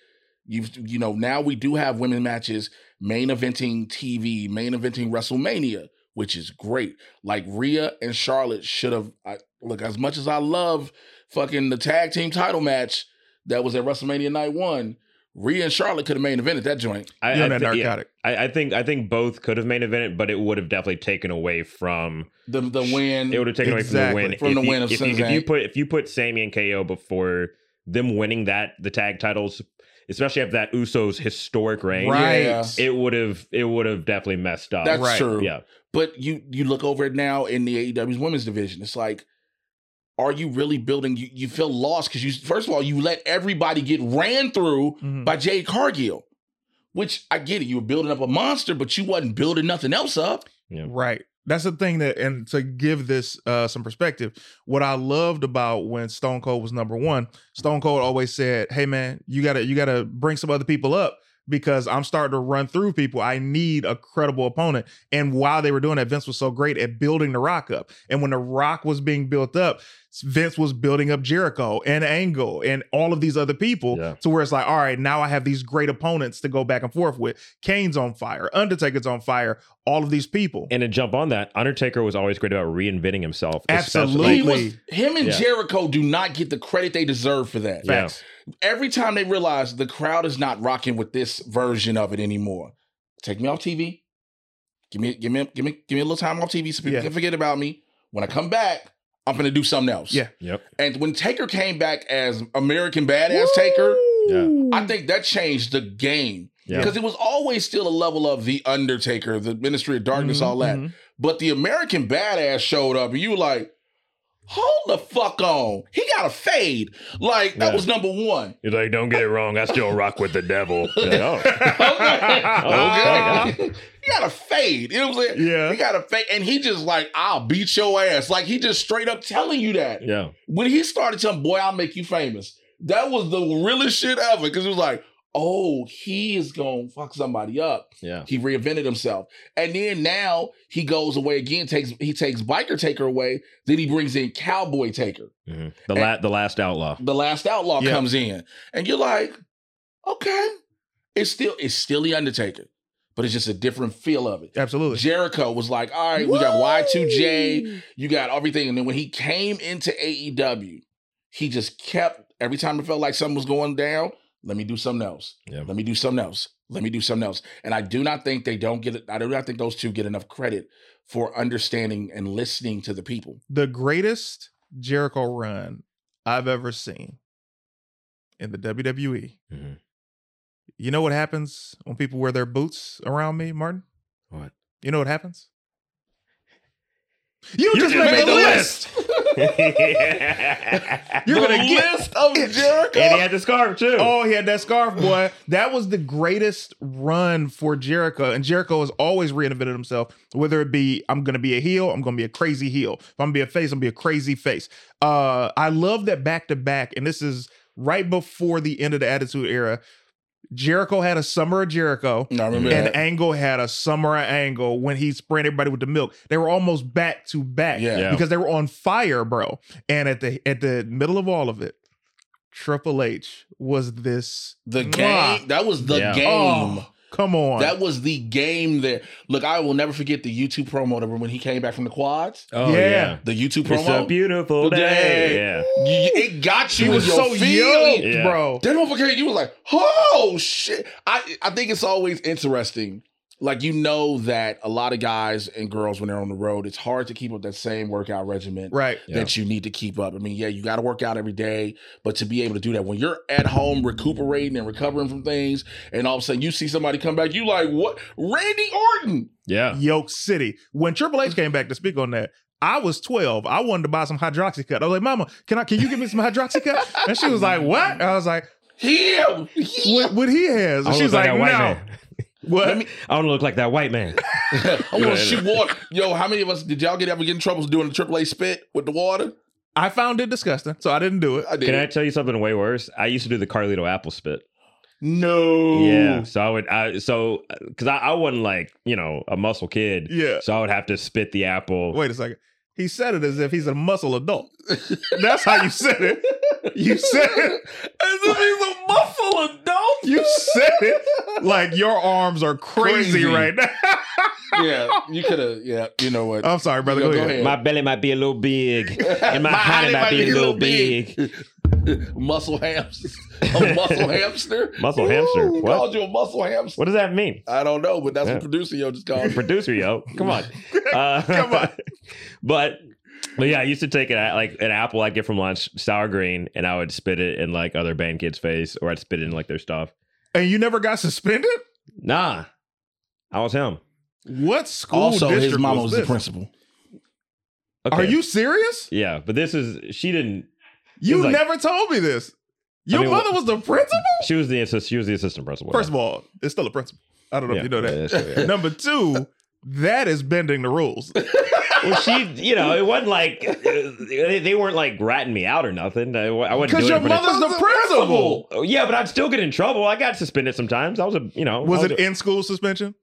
You've, you know, now we do have women matches, main eventing TV, main eventing WrestleMania, which is great. Like Rhea and Charlotte should have. Look, as much as I love fucking the tag team title match that was at WrestleMania Night One, Rhea and Charlotte could have main evented that joint. I, you're I that thi- yeah, narcotic. I, I think I think both could have main evented, but it would have definitely taken away from The the win. it would have taken Exactly. away From from the win from the if win of if, you, if you put if you put Sami and KO before them winning that the tag titles, especially after that Usos historic reign, Right. Yeah. it would have it would have definitely messed up. That's Right. true. yeah, But you you look over it now in the AEW's women's division. It's like, are you really building? You you feel lost because you first of all you let everybody get ran through Mhm. by Jade Cargill. which I get it. You were building up a monster, but you wasn't building nothing else up. Yeah. Right. That's the thing that, and to give this uh, some perspective, what I loved about when Stone Cold was number one, Stone Cold always said, "Hey man, you gotta you gotta bring some other people up because I'm starting to run through people. I need a credible opponent." And while they were doing that, Vince was so great at building the Rock up. And when the Rock was being built up, Vince was building up Jericho and Angle and all of these other people Yeah. to where it's like, all right, now I have these great opponents to go back and forth with. Kane's on fire, Undertaker's on fire, all of these people. And to jump on that, Undertaker was always great about reinventing himself. Absolutely. He was, him and Yeah. Jericho do not get the credit they deserve for that. Yeah. Every time they realize the crowd is not rocking with this version of it anymore, take me off TV. Give me, give me, give me, give me a little time off TV so people Yeah. can forget about me. When I come back, I'm gonna do something else. Yeah. Yep. And when Taker came back as American Badass Taker, Yeah. I think that changed the game Yeah. because it was always still a level of the Undertaker, the Ministry of Darkness, Mhm, all that. mhm. But the American Badass showed up, and you were like, "Hold the fuck on!" He got a fade. Like that Yeah. was number one. He's like, don't get it wrong. I still rock with the devil. Like, oh. Okay, okay. he got a fade. You know what I'm saying? Yeah. He got a fade, and he just like, "I'll beat your ass." Like he just straight up telling you that. Yeah. when he started telling, "Boy, I'll make you famous," that was the realest shit ever. Because it was like, "Oh, he is gonna fuck somebody up." Yeah. He reinvented himself, and then now he goes away again. Takes he takes biker taker away. Then he brings in cowboy taker. Mhm. The la- the last outlaw. The last outlaw Yeah. comes in, and you're like, okay, it's still it's still the Undertaker, but it's just a different feel of it. Absolutely. Jericho was like, all right, we got Y2J, you got everything. And then when he came into AEW, he just kept every time it felt like something was going down, let me do something else. Yeah. Let me do something else. Let me do something else. And I do not think they don't get it. I do not think those two get enough credit for understanding and listening to the people. The greatest Jericho run I've ever seen in the WWE. Mhm. You know what happens when people wear their boots around me, Martin? What? You know what happens? You, just, made, the list. You're the gonna get list of Jericho. and he had the scarf too. Oh, he had that scarf, boy. That was the greatest run for Jericho. And Jericho has always reinvented himself, whether it be I'm gonna be a heel, I'm gonna be a crazy heel. If I'm gonna be a face, I'm gonna be a crazy face. Uh I love that back to back, and this is right before the end of the Attitude Era. Jericho had a summer of Jericho. No, I remember And that. Angle had a summer of Angle when he sprayed everybody with the milk. They were almost back to back Yeah. Yeah. because they were on fire, bro. And at the at the middle of all of it, Triple H was this The Mwah. game. That was the Yeah. game. Oh, come on. That was the game there. Look, I will never forget the U2 promo when he came back from the quads. Oh, yeah. yeah. The U2 It's a promo. beautiful day. Yeah. It got you. he in was so feelings. yoked, Yeah. bro. That motherfucker, you was like, oh shit. I I think it's always interesting. Like you know that a lot of guys and girls when they're on the road, it's hard to keep up that same workout regimen Right. Yeah. that you need to keep up. I mean, yeah, you got to work out every day, but to be able to do that when you're at home recuperating and recovering from things, and all of a sudden you see somebody come back, you like, what? Randy Orton. Yeah. Yoke City. When Triple H came back to speak on that, I was 12. I wanted to buy some hydroxycut. I was like, Mama, can I can you give me some hydroxycut? And she was like, What? And I was like, Him. Him. What, what he has? I And she was like like, that No. Man. What? Me- I don't look like that white man. I want to shoot water. Yo, how many of us did y'all get ever get in trouble doing the Triple H spit with the water? I found it disgusting, so I didn't do it. I did. Can I tell you something way worse? I used to do the Carlito apple spit. no. Yeah. So I would, I, so, uh, because I, I wasn't like, you know, a muscle kid. Yeah. So I would have to spit the apple. Wait a second. He said it as if he's a muscle adult. That's how you said it. You said it. As if he's a muscle adult. You said it like your arms are crazy, Crazy. right now. yeah, you could have. Yeah, you know what? I'm sorry, brother. Yo, Go, go ahead. ahead. My belly might be a little big, and my, honey might be a little big. muscle hamster. A muscle hamster. Muscle hamster? What? Called you a muscle hamster. What does that mean? I don't know, but that's Yeah. what producer yo just called. Producer, yo, come on, uh, Come on. But, but yeah, I used to take it like an apple I'd get from lunch, sour green, and I would spit it in like other band kids' face, or I'd spit it in like their stuff. And you never got suspended? Nah, I was him. What school also, district his mama was was the this? principal. Okay. Are you serious? Yeah, but this is she didn't. You like- never told me this. Your mean, mother was the principal? She was the assist. She was the assistant principal. First of all, it's still a principal. I don't know Yeah, if you know that. yeah, that's true, yeah. Number two, that is bending the rules. well, she, you know, it wasn't like they, they weren't like ratting me out or nothing. I, I wasn't Because your it mother's the principal. Oh, yeah, but I'd still get in trouble. I got suspended sometimes. I was a, you know, Was I it in school suspension?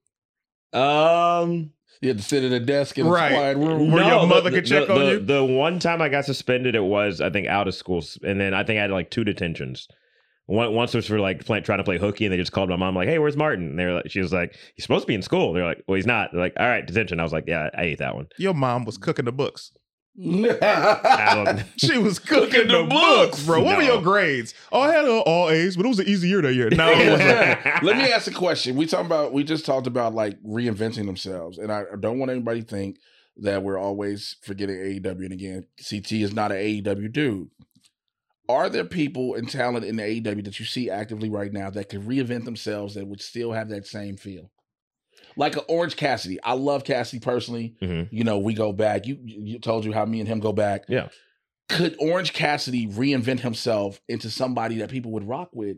Um, You had to sit at a desk in a Right. quiet room. Where your mother the, could check the, on the- you? The one time I got suspended, it was I think out of school, and then I think I had like two detentions. One once was for like play, trying to play hooky, and they just called my mom like, "Hey, where's Martin?" And they're like, she was like, "He's supposed to be in school." They're like, "Well, he's not." They're like, "All right, detention." I was like, "Yeah, I ate that one." Your mom was cooking the books. She was cooking the books, bro. What were your grades? Oh, I had all A's, but it was an easy year that year. No, it wasn't. Let me ask a question. We talking about we just talked about like reinventing themselves, and I don't want anybody to think that we're always forgetting AEW. And again, CT is not an AEW dude. Are there people and talent in the AEW that you see actively right now that could reinvent themselves that would still have that same feel? Like an Orange Cassidy. I love Cassidy personally. Mhm. You know, we go back. You you told you how me and him go back. Yeah. Could Orange Cassidy reinvent himself into somebody that people would rock with?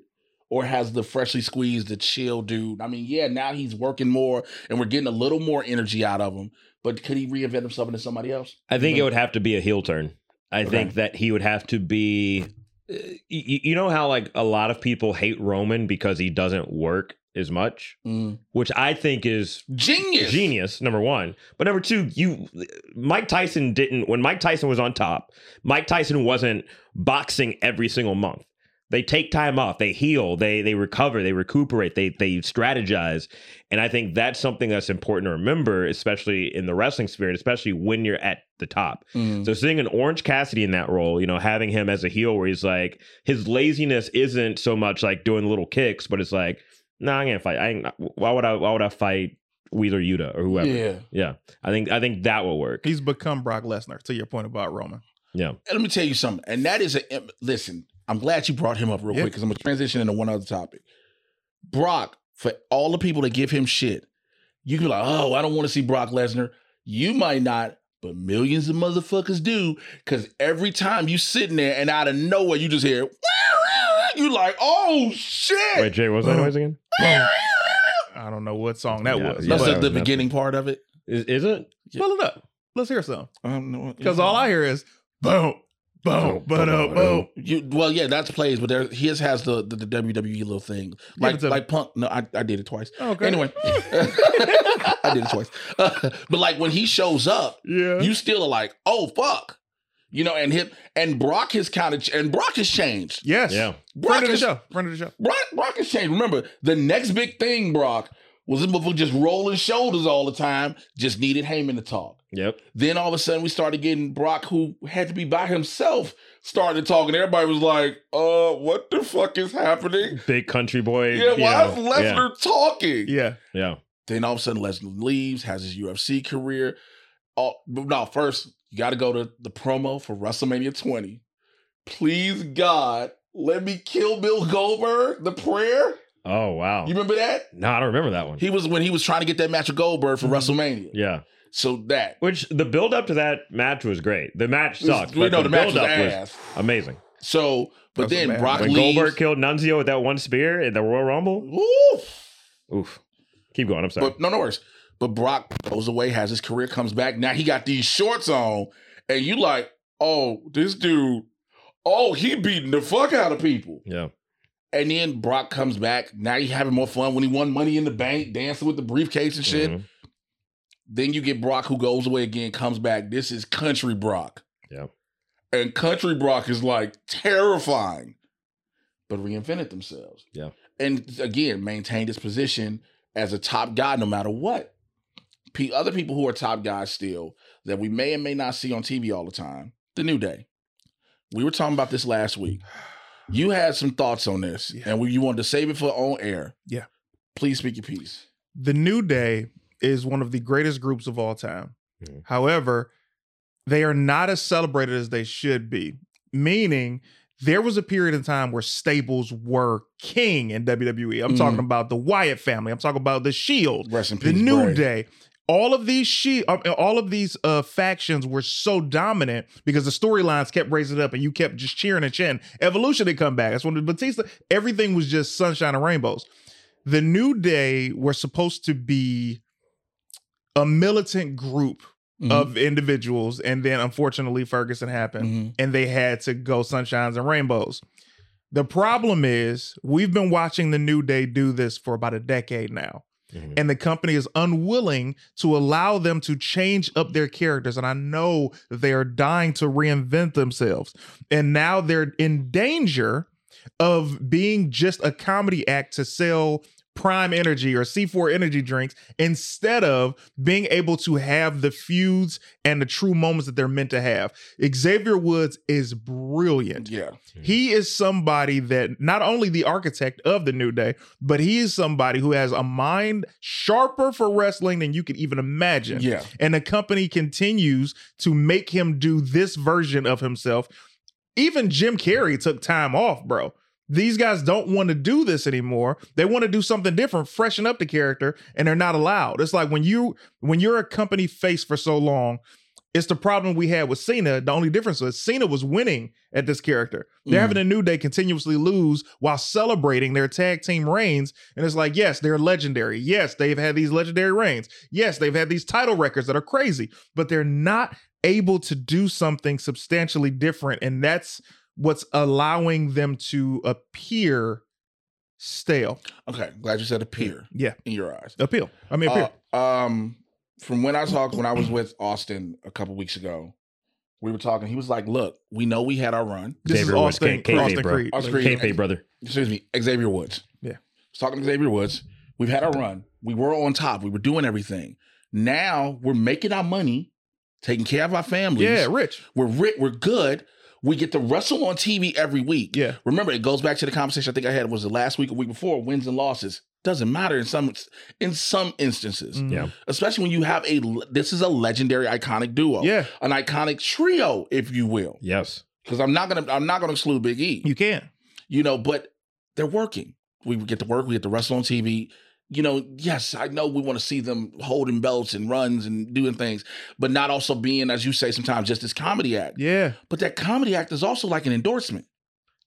Or has the freshly squeezed, the chill dude? I mean, yeah, now he's working more and we're getting a little more energy out of him. But could he reinvent himself into somebody else? I think it would have to be a heel turn. I Okay. think that he would have to be. Uh, You, you know how like a lot of people hate Roman because he doesn't work as much, Mm. which I think is Genius. genius number one but number two you mike tyson didn't when mike tyson was on top mike tyson wasn't boxing every single month they take time off they heal they they recover they recuperate they they strategize and i think that's something that's important to remember especially in the wrestling spirit especially when you're at the top Mm. so seeing an Orange Cassidy in that role, you know, having him as a heel where he's like his laziness isn't so much like doing little kicks, but it's like, no, nah, I can't fight. I ain't, why would I why would I fight Wheeler Yuta or whoever? Yeah. Yeah. I think I think that will work. He's become Brock Lesnar. To your point about Roman. Yeah. And let me tell you something. And that is a listen. I'm glad you brought him up real Yeah. quick because I'm gonna transition into one other topic. Brock, for all the people that give him shit, you can be like, oh, I don't want to see Brock Lesnar. You might not, but millions of motherfuckers do. Because every time you sitting there and out of nowhere you just hear, you like, oh shit. Wait, Jay, what was that noise again? I don't know what song that Yeah, was. yeah. That's but the, the beginning part of it. Is, is it? pull it up. Let's hear some. I don't know. Because all I hear is boom, boom, boom, boom, boom. You, well, yeah, that's plays, but there his has the, the, the WWE little thing, like it to like Punk. No, I, I did it twice. Oh, okay. Anyway, I did it twice. but like when he shows up, Yeah. you still are like, oh fuck, you know. And him and Brock has kind of and Brock has changed. yes. Yeah. Brock Friend of the has, show. Friend of the show. Brock, Brock has changed. Remember, the next big thing, Brock, was this motherfucker just rolling shoulders all the time. Just needed Heyman to talk. Yep. Then all of a sudden we started getting Brock, who had to be by himself, started talking. Everybody was like, "Uh, what the fuck is happening?" Big country boy. Yeah, why know, is Lesnar talking? Yeah. Yeah. Then all of a sudden Lesnar leaves, has his UFC career. Oh, no, first you got to go to the promo for WrestleMania 20. Please God, let me kill Bill Goldberg. The prayer. Oh wow. You remember that? no, I don't remember that one. He was when he was trying to get that match with Goldberg for mm-hmm. WrestleMania. yeah. So that Which the build up to that match was great. The match sucked. we but know the match was build-up ass. amazing. So, but then man. Brock When leaves. Goldberg killed Nunzio with that one spear in the Royal Rumble. Oof. Oof. Keep going. I'm sorry. But no, no worries. But Brock goes away, has his career, comes back. Now he got these shorts on, and you like, oh, this dude, oh, he beating the fuck out of people. yeah. And then Brock comes back. Now he having more fun when he won Money in the Bank, dancing with the briefcase and shit. Mhm. Then you get Brock who goes away again, comes back. This is Country Brock. Yeah. And Country Brock is like terrifying, but reinvented themselves. Yeah. And again, maintained his position as a top guy no matter what. P- other people who are top guys still that we may and may not see on TV all the time, the New Day. We were talking about this last week. You had some thoughts on this, Yeah. and we, you wanted to save it for on air. Yeah. Please speak your piece. The New Day is one of the greatest groups of all time. Mhm. However, they are not as celebrated as they should be. Meaning, there was a period in time where stables were king in WWE. I'm Mhm. talking about the Wyatt family. I'm talking about the Shield, Rest in the. New Bray. Day. All of these she uh, all of these uh factions were so dominant because the storylines kept raising up and you kept just cheering and chanting. Evolution did come back. That's when the Batista everything was just sunshine and rainbows. The New Day were supposed to be a militant group Mhm. of individuals, and then unfortunately Ferguson happened, Mhm. and they had to go sunshines and rainbows. The problem is we've been watching the New Day do this for about a decade now Mhm. and the company is unwilling to allow them to change up their characters and i know they are dying to reinvent themselves and now they're in danger of being just a comedy act to sell prime energy or c4 energy drinks instead of being able to have the feuds and the true moments that they're meant to have xavier woods is brilliant Yeah. he is somebody that not only the architect of the New Day, but he is somebody who has a mind sharper for wrestling than you could even imagine. Yeah. And the company continues to make him do this version of himself. Even Jim Carrey took time off, bro. These guys don't want to do this anymore. They want to do something different, freshen up the character, and they're not allowed. It's like when you when you're a company face for so long, it's the problem we had with Cena. The only difference was Cena was winning at this character. They're Mhm. having a New Day continuously lose while celebrating their tag team reigns. And it's like, yes, they're legendary. Yes, they've had these legendary reigns. Yes, they've had these title records that are crazy, but they're not able to do something substantially different. And that's what's allowing them to appear stale. Okay. Glad you said appear Yeah. in your eyes. Appeal. I mean, appeal. Uh, um, from when I talked when I was with Austin a couple weeks ago, we were talking. He was like, "Look, we know we had our run. this Xavier is Woods, Austin, K- kayfabe, Austin bro. Creed. Austin Like, Creed. Kayfabe, brother. Excuse me, Xavier Woods. Yeah. I was talking to Xavier Woods. We've had our run. We were on top. We were doing everything. Now we're making our money, taking care of our families. Yeah, Rich. we're ri- we're good. We get to wrestle on TV every week. Yeah. Remember, it goes back to the conversation I think I had was the last week or week before wins and losses doesn't matter in some in some instances, Mhm. Yeah. especially when you have a this is a legendary iconic duo, Yeah, an iconic trio, if you will. Yes. Because I'm not gonna I'm not gonna exclude Big E, you can. you know, but they're working. We get to work. We get to wrestle on TV. You know, yes, I know we want to see them holding belts and runs and doing things, but not also being, as you say, sometimes just this comedy act. Yeah. But that comedy act is also like an endorsement.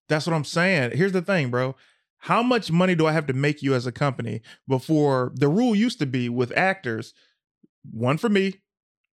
That's what I'm saying. Here's the thing, bro. How much money do I have to make you as a company before the rule used to be with actors one for me,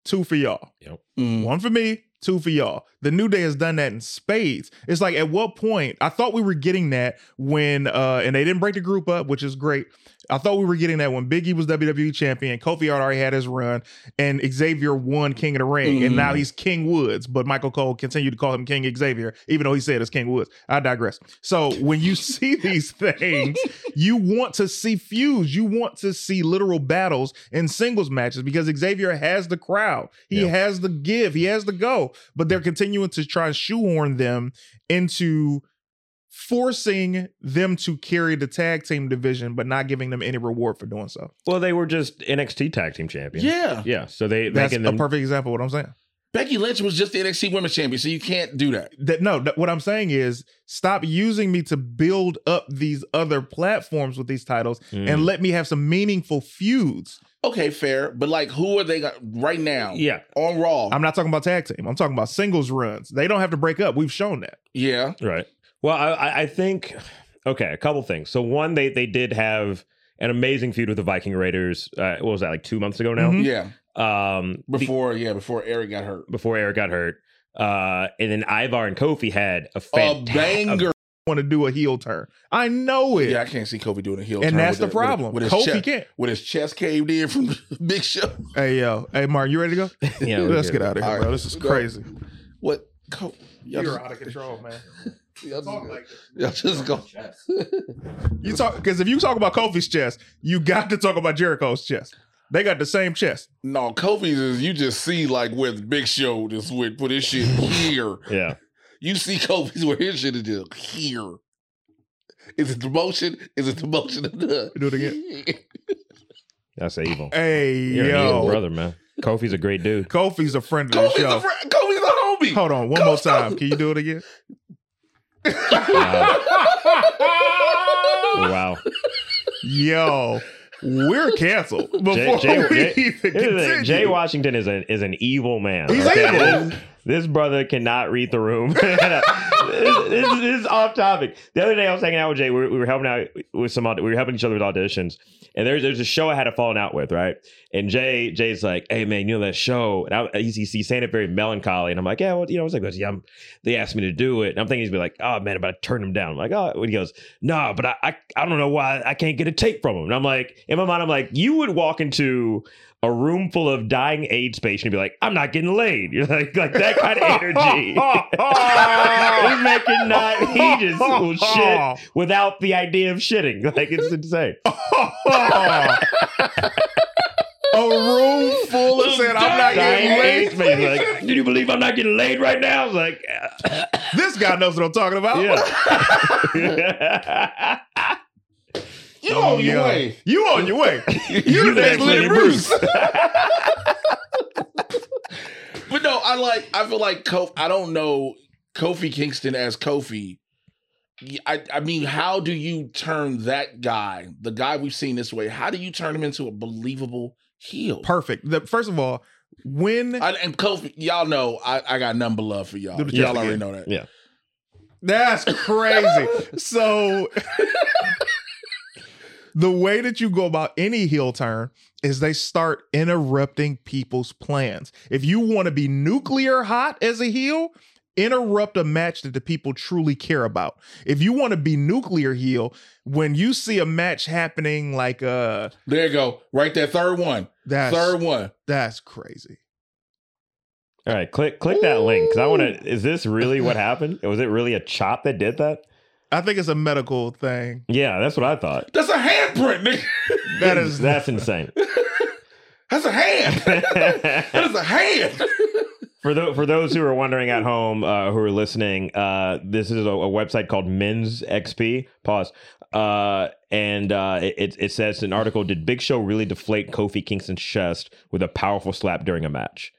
two for y'all. Mm. One for me, two for y'all. The New Day has done that in spades. It's like at what point I thought we were getting that when uh and they didn't break the group up, which is great. I thought we were getting that when Biggie was WWE champion, Kofi already had his run, and Xavier won King of the Ring, and Mhm. now he's King Woods. But Michael Cole continued to call him King Xavier, even though he said it's King Woods. I digress. So when you see these things, you want to see feuds, you want to see literal battles in singles matches because Xavier has the crowd, he Yeah. has the give, he has the go, but they're continuing to try and shoehorn them into forcing them to carry the tag team division, but not giving them any reward for doing so. Well, they were just NXT tag team champions. Yeah. Yeah. So they That's making a perfect example of what I'm saying. Becky Lynch was just the NXT Women's Champion, so you can't do that. That no, that, what I'm saying is stop using me to build up these other platforms with these titles Mm. and let me have some meaningful feuds. Okay, fair, but like, who are they got right now yeah. on Raw? I'm not talking about tag team. I'm talking about singles runs. They don't have to break up. We've shown that. yeah, Right. Well, I- I, I think okay, a couple things. So one, they they did have an amazing feud with the Viking Raiders. Uh, what was that like two months ago now? Mhm. yeah. Um, the- Before, yeah, before Eric got hurt. before Eric got hurt. Uh, and then Ivar and Kofi had a A fantastic. banger. Want to do a heel turn? I know it, yeah, I can't see Kofi doing a heel and turn that's the with with problem. With, his Kofi chest, can't. with his chest caved in from Big Show. Hey yo, hey Mark, you ready to go? Yeah, Let's we get out of here, All bro. right, This is go. crazy. What? Co- You're just, out of control, man. y'all just, y'all just go. You talk because if you talk about Kofi's chest, you got to talk about Jericho's chest. They got the same chest. no, Kofi's is you just see like where the Big Show just would put his shit here. Yeah. You see Kofi's where his shit is just here. Is it the motion? Is it the motion of the? Do it again. That's evil. Hey You're an yo, evil brother, man. Kofi's a great dude. Kofi's a friend of the show. a friend. Kofi's a homie. Hold on, one more time. Can you do it again? Wow. wow. Yo, we're canceled before Jay, Jay, we Jay- even here's the thing, continue. Jay Washington is an is an evil man. He's okay? evil. This, brother cannot read the room. this, this- this is off topic. The other day I was hanging out with Jay. We were, we were helping out with some. We were helping each other with auditions. And there's there's a show I had a falling out with, right? And Jay Jay's like, "Hey man, you know that show?" And I, he's, he's saying it very melancholy, and I'm like, "Yeah, well, you know," I was like, "Yeah, I'm, they asked me to do it." And I'm thinking he's be like, "Oh man, but I turned him down." I'm like, "Oh," when he goes, "Nah, but I, I I don't know why I can't get a tape from him." And I'm like, in my mind, I'm like, you would walk into a room full of dying AIDS patients and be like, "I'm not getting laid." You're like like that kind of energy. He's making not he just will shit without the idea of shitting. Like it's insane. a room full of said, I'm not Dying getting AIDS laid. patients like, can you believe I'm not getting laid right now? I was like, This guy knows what I'm talking about. yeah. You Oh, on your yeah. way. You on your way. You You're the next Lenny Bruce. But no, I like. I feel like Kofi. I don't know Kofi Kingston as Kofi. I, I mean, how do you turn that guy, the guy we've seen this way, how do you turn him into a believable heel? Perfect. The, first of all, when I, and Kofi, y'all know I, I got number love for y'all. Do Y'all chest already again. know that. Yeah. That's crazy. so the way that you go about any heel turn is they start interrupting people's plans. If you want to be nuclear hot as a heel, interrupt a match that the people truly care about. If you want to be nuclear heel, when you see a match happening like uh There you go. Right there. Third one. that's Third one. that's crazy. All right, click click that link because I want to. Is this really what happened? Was it really a chop that did that? I think it's a medical thing. Yeah, that's what I thought. That's a handprint, nigga. That is that's insane. That's a hand. that is a hand. For the, for those who are wondering at home, uh, who are listening, uh, this is a, a website called Men's XP. Pause. Uh, and uh, it it says an article: Did Big Show really deflate Kofi Kingston's chest with a powerful slap during a match?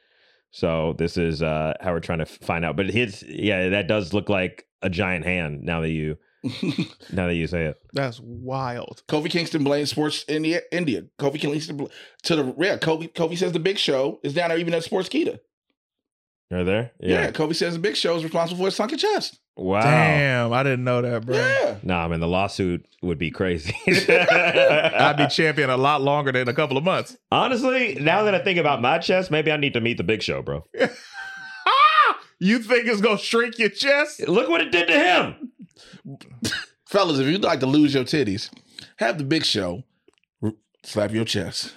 So this is uh, how we're trying to find out. But his yeah, that does look like a giant hand. Now that you now that you say it. that's wild. Kofi Kingston blames sports India. India. Kofi Kingston bl- to the yeah. Kofi Kofi says the Big Show is down there even at Sportskeeda. Are there? Yeah. Kofi says the Big Show is responsible for his sunken chest. Wow. Damn, I didn't know that, bro. Yeah. Nah, man, the lawsuit would be crazy. I'd be champion a lot longer than a couple of months. Honestly, now that I think about my chest, maybe I need to meet the Big Show, bro. You think it's gonna shrink your chest? Look what it did to him. Fellas, if you'd like to lose your titties, have the Big Show r- slap your chest.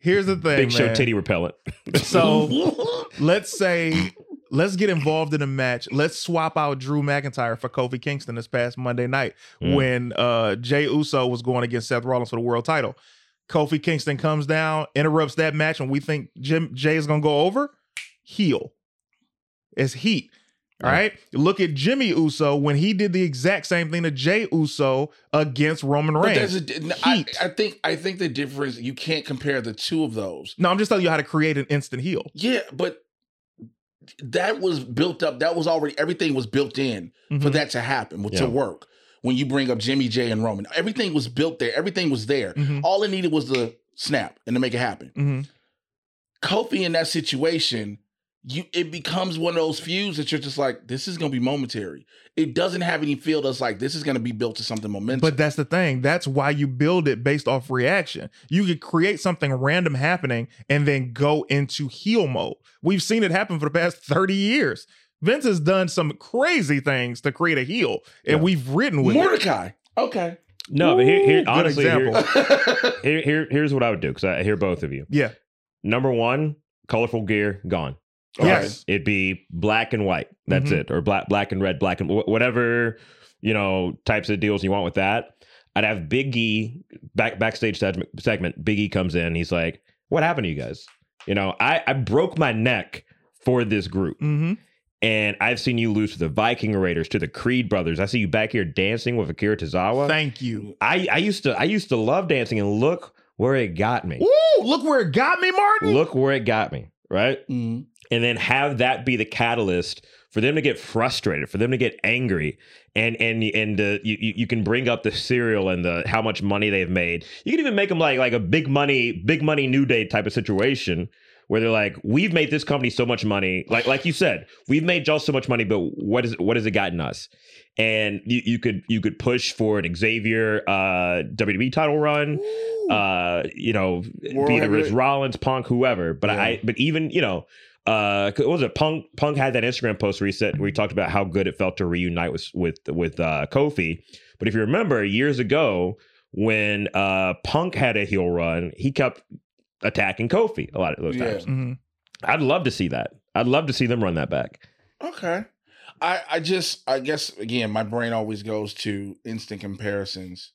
Here's the thing, Big Show man. titty repellent. So let's say let's get involved in a match. Let's swap out Drew McIntyre for Kofi Kingston this past Monday night Mm. when uh Jey Uso was going against Seth Rollins for the world title. Kofi Kingston comes down, interrupts that match, and we think Jim Jay is gonna go over. Heel. It's heat. All Yeah. right. Look at Jimmy Uso when he did the exact same thing to Jey Uso against Roman But Reigns. there's a, I. I think I think the difference you can't compare the two of those. no, I'm just telling you how to create an instant heel. Yeah, but that was built up. That was already everything was built in for Mhm. that to happen, to work. When you bring up Jimmy J and Roman, everything was built there. Everything was there. Mhm. All it needed was the snap and to make it happen. Mhm. Kofi in that situation, you it becomes one of those feuds that you're just like, this is gonna be momentary. It doesn't have any feel that's like this is gonna be built to something momentum. But that's the thing. That's why you build it based off reaction. You could create something random happening and then go into heel mode. We've seen it happen for the past 30 years. Vince has done some crazy things to create a heel, and Yeah. we've written with it. Mordecai. Okay. No, but here, here honestly, here, example. here, here- here's what I would do because I hear both of you. Yeah. Number one, colorful gear gone. Yes. It'd be black and white. That's Mhm. it, or black, black and red, black and wh- whatever you know types of deals you want with that. I'd have Big E back backstage segment. segment Big E comes in. He's like, "What happened to you guys? You know, I I broke my neck for this group, hmm and I've seen you lose to the Viking Raiders, to the Creed brothers. I see you back here dancing with Akira Tozawa. Thank you. I I used to I used to love dancing, and look where it got me. Ooh, look where it got me, Martin. Look where it got me. Right." Mhm. and then have that be the catalyst for them to get frustrated, for them to get angry, and and and uh, you you you can bring up the cereal and the how much money they've made. You can even make them like like a big money big money new day type of situation where they're like, we've made this company so much money, like like you said, we've made y'all so much money, but what is what has it gotten us? And you, you could you could push for an Xavier uh, WWE title run, uh, you know, World be it heavyweight- Rollins, Punk, whoever. But Yeah. I, but even you know, uh, what was it? Punk Punk had that Instagram post where he said where he talked about how good it felt to reunite with with with uh, Kofi. But if you remember years ago when uh, Punk had a heel run, he kept attacking Kofi a lot of those Yeah. times. Mhm. I'd love to see that. I'd love to see them run that back. Okay. I I just I guess again my brain always goes to instant comparisons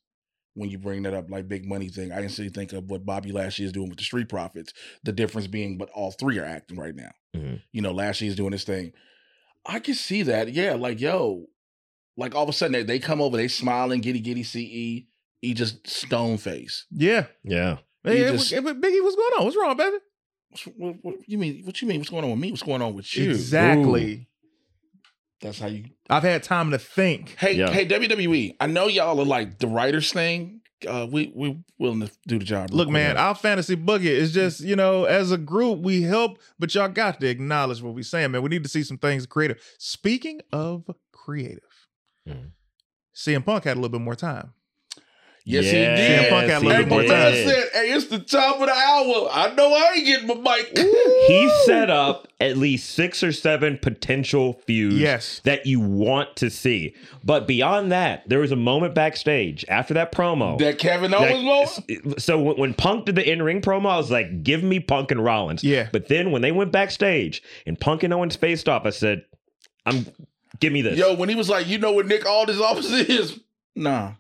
when you bring that up like big money thing. I instantly think of what Bobby Lashley is doing with the Street Profits. The difference being, but all three are acting right now. Mhm. You know, Lashley is doing his thing. I can see that. Yeah, like yo, like all of a sudden they, they come over, they smiling, giddy giddy ce. He just stone face. Yeah. Yeah. Hey, You hey, just- hey, Biggie, what's going on? What's wrong, baby? What, what, you mean? What you mean? What's going on with me? What's going on with you? Exactly. That's how you I've had time to think. Hey, Yeah. hey, WWE. I know y'all are like the writers thing. Uh, we we willing to do the job. Look, man, our fantasy bucket is just, you know, as a group, we help, but y'all got to acknowledge what we're saying, man. We need to see some things creative. Speaking of creative, Mhm. CM Punk had a little bit more time. Yes, Yes, he did. CM Punk had a Hey, little my more man time. said, "Hey, it's the top of the hour. I know I ain't getting my mic." He set up at least six or seven potential feuds Yes. that you want to see. But beyond that, there was a moment backstage after that promo. that Kevin that- Owens moment. so when, when Punk did the in-ring promo, I was like, "Give me Punk and Rollins." Yeah. But then when they went backstage and Punk and Owens faced off, I said, "I'm give me this." Yo, when he was like, "You know what Nick Aldis' office is?" Nah.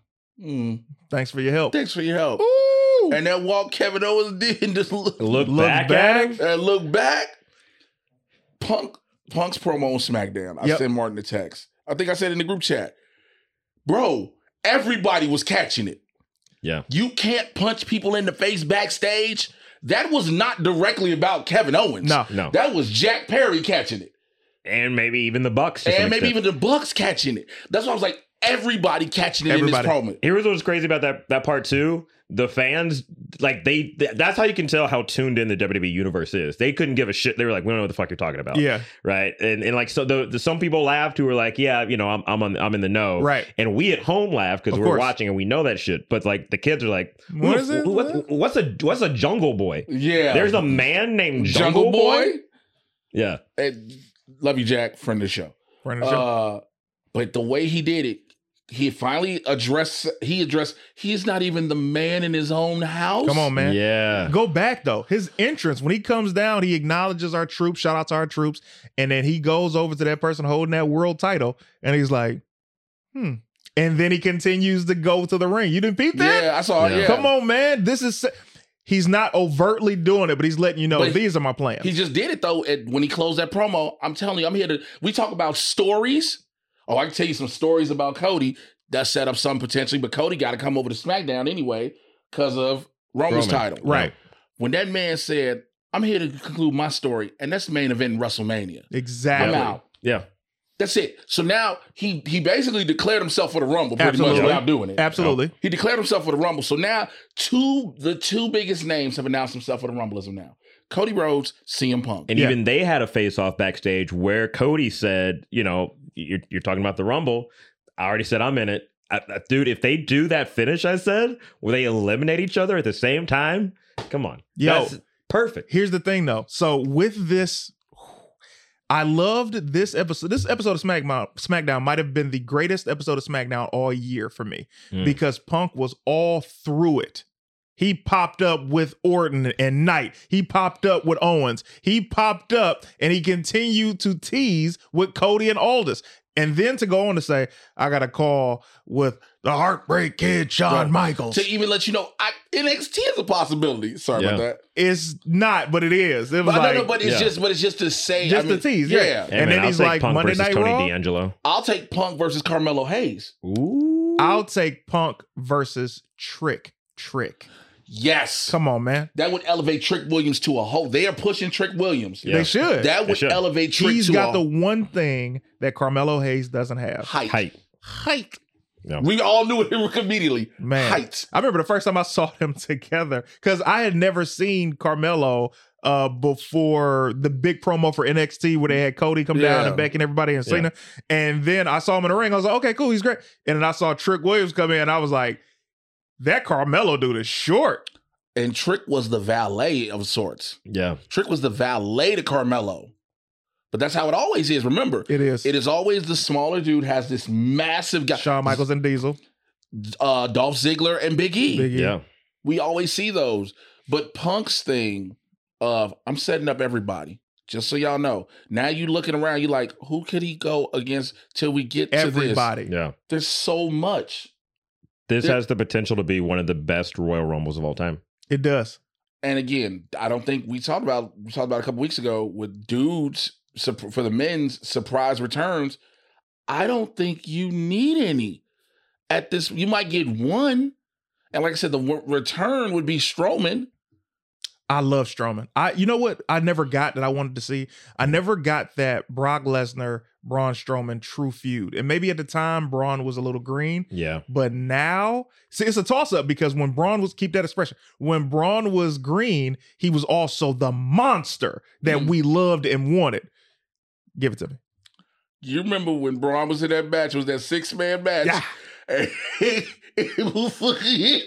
Mm. Thanks for your help. Thanks for your help. Ooh. And that walk Kevin Owens did and just look, look, Look back, back. at him. and look back. Punk Punk's promo on SmackDown. I Yep. sent Martin a text. I think I said in the group chat, bro. Everybody was catching it. Yeah. You can't punch people in the face backstage. That was not directly about Kevin Owens. No. No, That was Jack Perry catching it. and maybe even the Bucks, and maybe extent. even the Bucks catching it. That's why I was like, everybody catching it Everybody. in this promo. Here's what's crazy about that that part too. The fans, like they, th- that's how you can tell how tuned in the WWE universe is. They couldn't give a shit. They were like, we don't know what the fuck you're talking about, Yeah. right? And and like so, the, the some people laughed who were like, yeah, you know, I'm I'm on, I'm in the know, Right. And we at home laugh because we're course. watching and we know that shit. But like the kids are like, who What the it? who- what- what's a what's a Jungle Boy? Yeah. There's a man named Jungle, Jungle, Boy. Yeah, Hey, love you, Jack, friend of the show. Friend of the show. Uh, but the way he did it, he finally addressed. He addressed. He's not even the man in his own house. Come on, man. yeah. Go back though. His entrance when he comes down, he acknowledges our troops. Shout out to our troops, and then he goes over to that person holding that world title, and he's like, "Hmm." And then he continues to go to the ring. You didn't peep that? Yeah, I saw it. Yeah. Yeah. Come on, man. This is. He's not overtly doing it, but he's letting you know But these are my plans. He just did it though. At, when he closed that promo, I'm telling you, I'm here to. We talk about stories. Oh, I can tell you some stories about Cody that set up some potentially, but Cody got to come over to SmackDown anyway because of Roman's Roman. title. right. When that man said, "I'm here to conclude my story," and that's the main event in WrestleMania. Exactly. I'm out. Yeah. That's it. So now he he basically declared himself for the Rumble pretty Absolutely. much without doing it. Absolutely. He declared himself for the Rumble. So now two the two biggest names have announced themselves for the Rumble as of now. Cody Rhodes, CM Punk. And Yeah. even they had a face off backstage where Cody said, you know, you're, you're talking about the Rumble. I already said I'm in it. I, I- dude, if they do that finish, I said, where they eliminate each other at the same time, come on. That's perfect. Here's the thing though. So with this, I loved this episode. This episode of SmackDown, SmackDown might have been the greatest episode of SmackDown all year for me Mm. because Punk was all through it. He popped up with Orton and Knight. He popped up with Owens. He popped up and he continued to tease with Cody and Aldis. And then to go on to say, I got a call with the Heartbreak Kid, Shawn Right. Michaels. to even let you know, I, NXT is a possibility. Sorry about that. It's not, but it is. It was But like, no, no, but it's yeah. just, but it's just to say, Just I the mean, tease, yeah. yeah. Hey, and man, then I'll he's like, Punk Monday Night Tony Raw? D'Angelo. I'll take Punk versus Carmelo Hayes. Ooh. I'll take Punk versus Trick. Trick. Yes. Come on, man. That would elevate Trick Williams to a whole. They are pushing Trick Williams. Yeah. They should. That would should. elevate Trick He's to got a the one thing that Carmelo Hayes doesn't have. height. Height. Height. Yeah. We all knew it immediately. Man. Height. I remember the first time I saw them together because I had never seen Carmelo uh before the big promo for NXT where they had Cody come down and Becky and everybody and Cena. And then I saw him in the ring. I was like, okay, cool, he's great. And then I saw Trick Williams come in. I was like, that Carmelo dude is short. And Trick was the valet of sorts. Yeah. Trick was the valet to Carmelo. But that's how it always is. Remember, It is. it is always the smaller dude has this massive guy. Shawn Michaels and Diesel. uh, Dolph Ziggler and Big E. Big E. Yeah. We always see those. But Punk's thing of I'm setting up everybody. Just so y'all know. Now you looking around, you like, who could he go against till we get to this? Everybody. Yeah. There's so much. This There- has the potential to be one of the best Royal Rumbles of all time. It does. And again, I don't think we talked about we talked about a couple weeks ago with dudes for the men's surprise returns. I don't think you need any at this. You might get one, and like I said, the w- return would be Strowman. I love Strowman. I you know what I never got that I wanted to see? I never got that Brock Lesnar, Braun Strowman true feud. And maybe at the time Braun was a little green, Yeah. but now see it's a toss up because when Braun was keep that expression, when Braun was green, he was also the monster that Mm. we loved and wanted. Give it to me. You remember when Braun was in that match? It was that six man match? Yeah. And he, was fucking hit.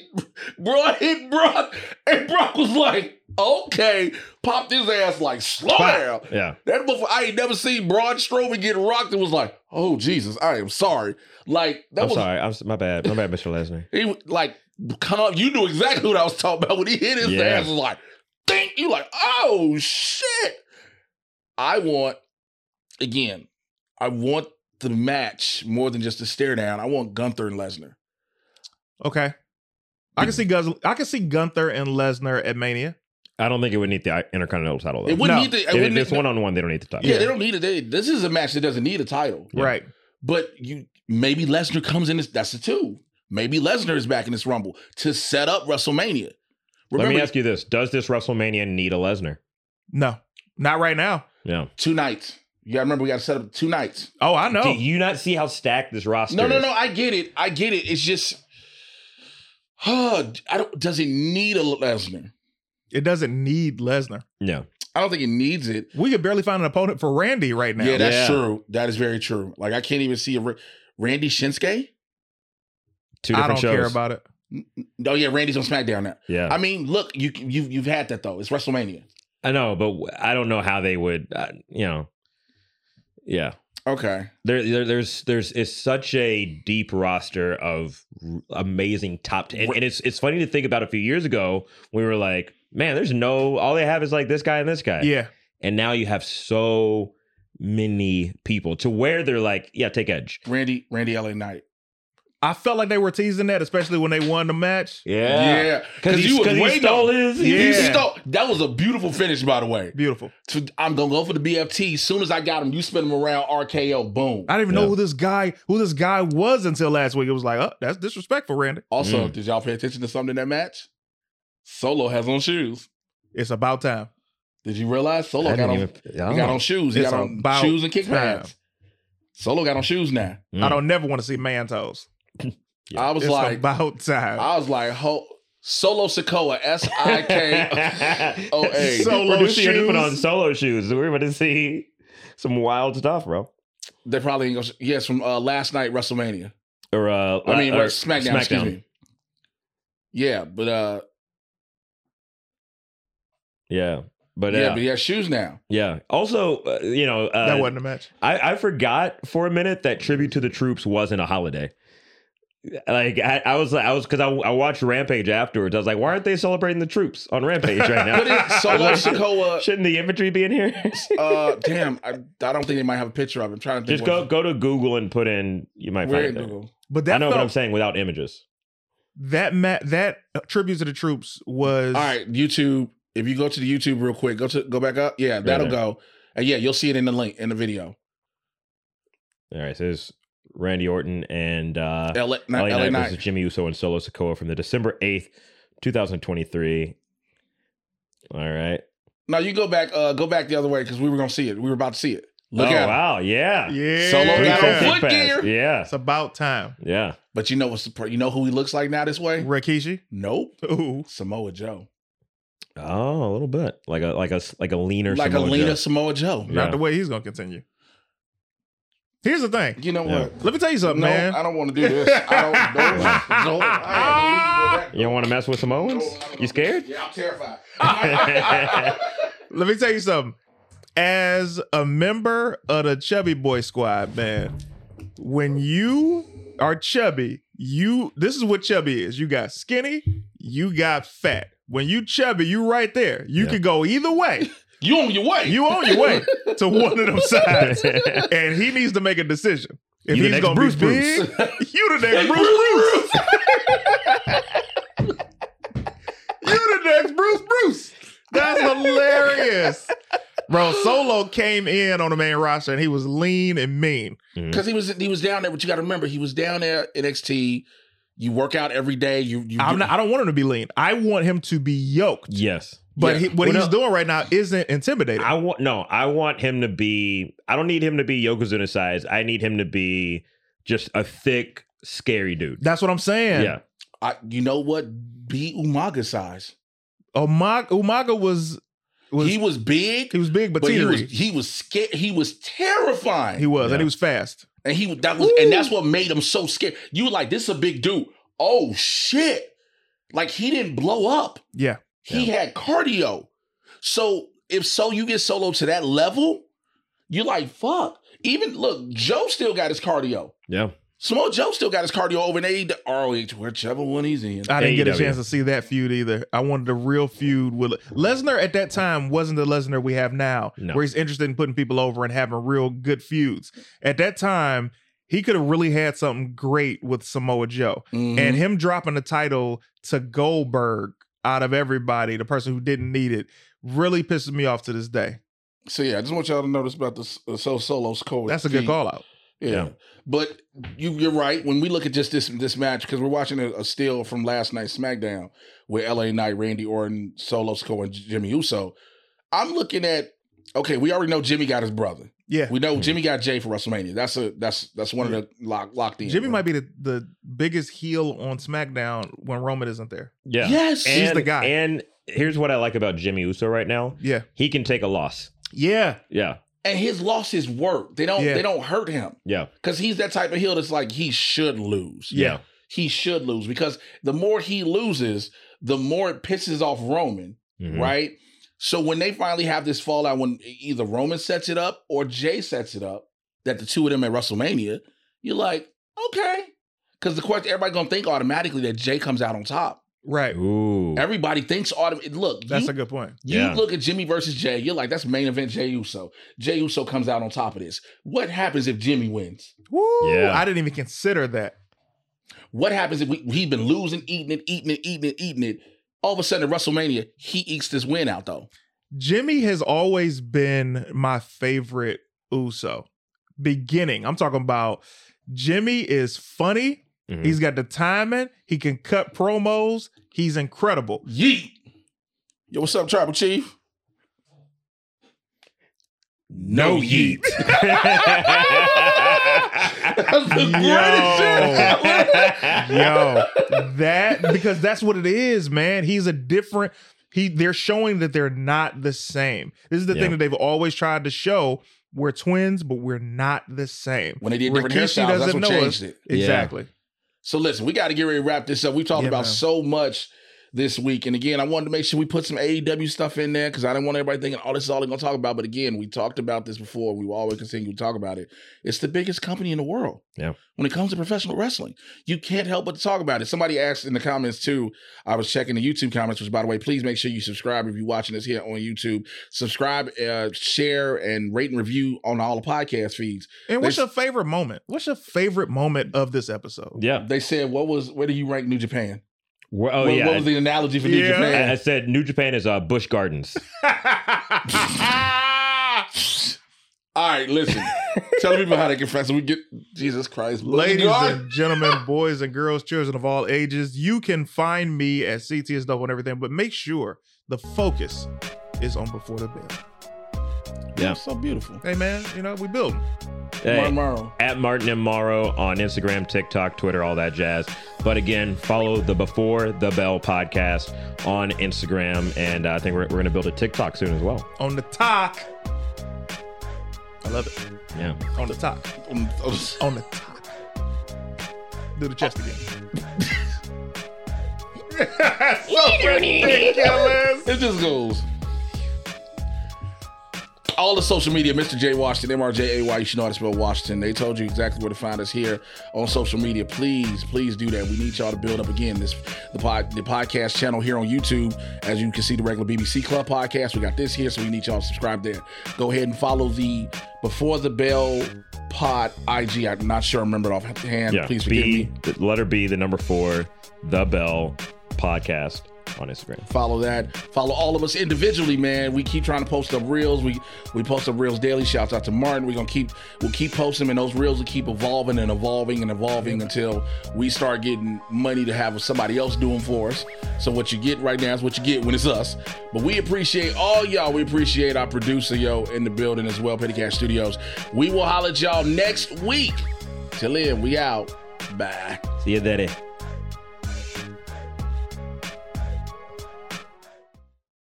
Braun hit Brock, and Brock was like, "Okay," popped his ass like, "Slow down." Yeah. That before I ain't never seen Braun Strowman get rocked. It was like, "Oh Jesus, I am sorry." Like that I'm was sorry. I'm my bad. My bad, Mr. Lesnar. he like, "Come on!" You knew exactly what I was talking about when he hit his Yeah. ass. Was like, "Think!" You like, "Oh shit!" I want again. I want the match more than just a stare down. I want Gunther and Lesnar. Okay. I can see Guz- I can see Gunther and Lesnar at Mania. I don't think it would need the Intercontinental title. Though. It wouldn't No. need the. It If wouldn't it's need- one on one. They don't need the title. yeah, Yeah. they don't need it. They, this is a match that doesn't need a title. Yeah. Right. But you maybe Lesnar comes in. This, that's the two. Maybe Lesnar is back in this Rumble to set up WrestleMania. Let Remember, me ask you this: Does this WrestleMania need a Lesnar? No. Not right now. Yeah. two nights. You got to remember, we got to set up two nights. Oh, I know. Do you not see how stacked this roster? No, no, is? no. I get it. I get it. It's just, uh, I don't. Does it need a Lesnar? It doesn't need Lesnar. Yeah. I don't think it needs it. We could barely find an opponent for Randy right now. Yeah, that's Yeah. true. That is very true. Like I can't even see a Ra- Randy Shinsuke. Two I don't shows. care about it. Oh yeah, Randy's on SmackDown now. Yeah. I mean, look, you you you've had that though. It's WrestleMania. I know, but I don't know how they would. Uh, you know. Yeah. Okay. There, there, there's, there's, it's such a deep roster of r- amazing top. T- and, and it's, it's funny to think about. A few years ago, we were like, man, there's no. All they have is like this guy and this guy. Yeah. And now you have so many people to where they're like, yeah, take Edge. Randy Randy LA Knight. I felt like they were teasing that, especially when they won the match. Yeah, yeah, because he, you was 'cause he waiting stole on- his. He Yeah. stole. That was a beautiful finish, by the way. Beautiful. So I'm gonna go for the BFT. As soon as I got him, you spin him around RKO. Boom. I didn't even Yeah. know who this guy who this guy was until last week. It was like, oh, that's disrespectful, Randy. Also, Mm. did y'all pay attention to something in that match? Solo has on shoes. It's about time. Did you realize Solo I got on? even. He got on shoes. He It's got on shoes and kick time. pads. Solo got on shoes now. Mm. I don't never want to see man toes. I was It's like, about time. I was like, ho- Solo Sikoa, S I K. O A. Solo Producer, you to put on solo shoes. We're going to see some wild stuff, bro. They probably ain't gonna. Yes, from uh, last night WrestleMania. Or uh, I mean, uh, wait, SmackDown, Excuse me. Yeah, but uh, Yeah, but yeah, yeah, but he has shoes now. yeah. Also, uh, you know, uh, that wasn't a match. I, I forgot for a minute that tribute to the troops wasn't a holiday. Like I, I was, I was because I, I watched Rampage afterwards. I was like, why aren't they celebrating the troops on Rampage right now? But it, Solo Sikoa. Shouldn't the infantry be in here? Uh, damn, I, I don't think they might have a picture of it. I'm trying to think. Just go go to Google and put in. You might Where find it. Google? But that I know felt, what I'm saying without images. that ma- that uh, tribute to the troops was All right, YouTube. If you go to the YouTube real quick, go to go back up. Yeah, that'll there. go. And yeah, you'll see it in the link in the video. All right, so there's Randy Orton and uh, LA, LA not LA Knight Knight. versus Jimmy Uso and Solo Sikoa from the December 8th, 2023. All right. Now you go back, uh, go back the other way because we were gonna see it. We were about to see it. Look oh at him. wow, yeah. Yeah. Solo got on kick foot gear. Yeah, It's about time. yeah. But you know what's the you know who he looks like now this way? Rikishi. Nope. Ooh. Samoa Joe. Oh, a little bit like a like a like a leaner, like Samoa a leaner Joe. Samoa Joe. Yeah. Not the way he's gonna continue. Here's the thing. You know Yeah. what? Let me tell you something, no, man. I don't want to do this. I don't. don't, don't I had to leave with that. You don't want to mess with Samoans? You scared? Yeah, I'm terrified. Let me tell you something. As a member of the Chubby Boy Squad, man, when you are chubby, you this is what chubby is. You got skinny, you got fat. When you chubby, you right there. You Yeah. can go either way. you on your way. You on your way to one of them sides, and he needs to make a decision. If You he's gonna Bruce be big, you the next Bruce Bruce. you the next Bruce Bruce. That's hilarious. Bro, Solo came in on the main roster and he was lean and mean. Because he was he was down there, but you got to remember he was down there at NXT. You work out every day. You you I'm not, I don't want him to be lean. I want him to be yoked. yes. But Yeah. he, what Well, he's no. doing right now isn't intimidating. I want no. I want him to be. I don't need him to be Yokozuna size. I need him to be just a thick, scary dude. That's what I'm saying. Yeah. I, you know what? Be Umaga size. Umaga, Umaga was was he was big, he was big but, but he was he was scared. He was terrifying. He was, Yeah. and he was fast. and he that was and that's what made him so scared. You were like, this is a big dude. Oh shit! Like he didn't blow up. Yeah. He had cardio. So if so, you get solo to that level, you're like, fuck. Even look, Joe still got his cardio. Yeah. Samoa Joe still got his cardio over in AEW, ROH, whichever one he's in. I didn't get a chance to see that feud either. I wanted the real feud with Lesnar at that time wasn't the Lesnar we have now, No. where he's interested in putting people over and having real good feuds. At that time, he could have really had something great with Samoa Joe. Mhm. And him dropping the title to Goldberg out of everybody, the person who didn't need it, really pisses me off to this day. so yeah, I just want y'all to notice about this uh, so solo score. That's a good call out. Yeah. Yeah. But you, you're right. When we look at just this this match, because we're watching a, a still from last night's SmackDown with LA Knight, Randy Orton, Solo Sikoa, and Jimmy Uso. I'm looking at okay. We already know Jimmy got his brother. Yeah. We know Mhm. Jimmy got Jey for WrestleMania. That's a that's that's one of the lock, locked in. Jimmy bro. might be the, the biggest heel on SmackDown when Roman isn't there. Yeah. Yes. And, He's the guy. And here's what I like about Jimmy Uso right now. Yeah. He can take a loss. Yeah. Yeah. and his losses work. They don't Yeah. they don't hurt him Yeah. because he's that type of heel that's like he should lose. Yeah. He should lose because the more he loses, the more it pisses off Roman. Mhm. right? So when they finally have this fallout, when either Roman sets it up or Jey sets it up, that the two of them at WrestleMania, you're like, okay, because the question everybody gonna think automatically that Jey comes out on top. Right. Ooh. Everybody thinks automatically. Look, That's you, a good point. you Yeah. look at Jimmy versus Jey, you're like, that's main event Jey Uso. Jey Uso comes out on top of this. What happens if Jimmy wins? Woo! Yeah. I didn't even consider that. What happens if we, he's been losing, eating it, eating it, eating it, eating it? All of a sudden at WrestleMania, he ekes this win out though. Jimmy has always been my favorite Uso. Beginning, I'm talking about Jimmy is funny. Mhm. He's got the timing. He can cut promos. He's incredible. Yeet. Yo, what's up, Tribal Chief? No yeet. That's the greatest shit ever. Yo, that because that's what it is, man. He's a different. He they're showing that they're not the same. This is the Yeah. thing that they've always tried to show. We're twins, but we're not the same. When they did different Rikishi hairstyles, that's doesn't what know changed us. it. Exactly. So listen, we got to get ready to wrap this up. We talked Yeah, about man. so much this week, and again, I wanted to make sure we put some AEW stuff in there because I didn't want everybody thinking, "Oh, this is all they're gonna talk about." But again, we talked about this before. We will always continue to talk about it. It's the biggest company in the world. Yeah. When it comes to professional wrestling, you can't help but to talk about it. Somebody asked in the comments too. I was checking the YouTube comments, which by the way, please make sure you subscribe if you're watching this here on YouTube. Subscribe, uh, share, and rate and review on all the podcast feeds. And what's There's- your favorite moment? What's your favorite moment of this episode? yeah. They said, "What was? Where do you rank New Japan? Well, oh what, yeah. what was the analogy for New Yeah. Japan?" I, I said New Japan is uh, Busch Gardens. All right, listen. Tell people how they can find so we get Jesus Christ. Ladies God. and gentlemen, boys and girls, children of all ages, you can find me at CTS Double and everything, but make sure the focus is on Before the Bell. Yeah. so beautiful. Hey man, you know, we build. Hey, Martin Morrow. at Martin and Morrow on Instagram, TikTok, Twitter, all that jazz. But again, follow the Before the Bell podcast on Instagram, and uh, I think we're, we're going to build a TikTok soon as well. On the talk. I love it. Yeah. On the top. Um, On the top. Do the chest again. so ridiculous. It just goes. All the social media, Mr. J Washington, MRJAY, you should know how to spell Washington. They told you exactly where to find us here on social media. Please, please do that. We need y'all to build up again this the pod the podcast channel here on YouTube. As you can see, the regular BBC Club podcast. We got this here, so we need y'all to subscribe there. Go ahead and follow the Before the Bell Pod IG. I'm not sure I remember it off hand. Yeah. Please forgive B, me. the letter B, the number four, the Bell podcast on Instagram. follow that. Follow all of us individually, man. We keep trying to post up reels. We we post up reels daily. Shouts out to Martin. We're gonna keep we'll keep posting, and those reels will keep evolving and evolving and evolving until we start getting money to have somebody else doing for us. So what you get right now is what you get when it's us. But we appreciate all y'all. We appreciate our producer, yo, in the building as well, Petty Cash Studios. We will holler at y'all next week. Till then, we out. Bye. See you, Daddy.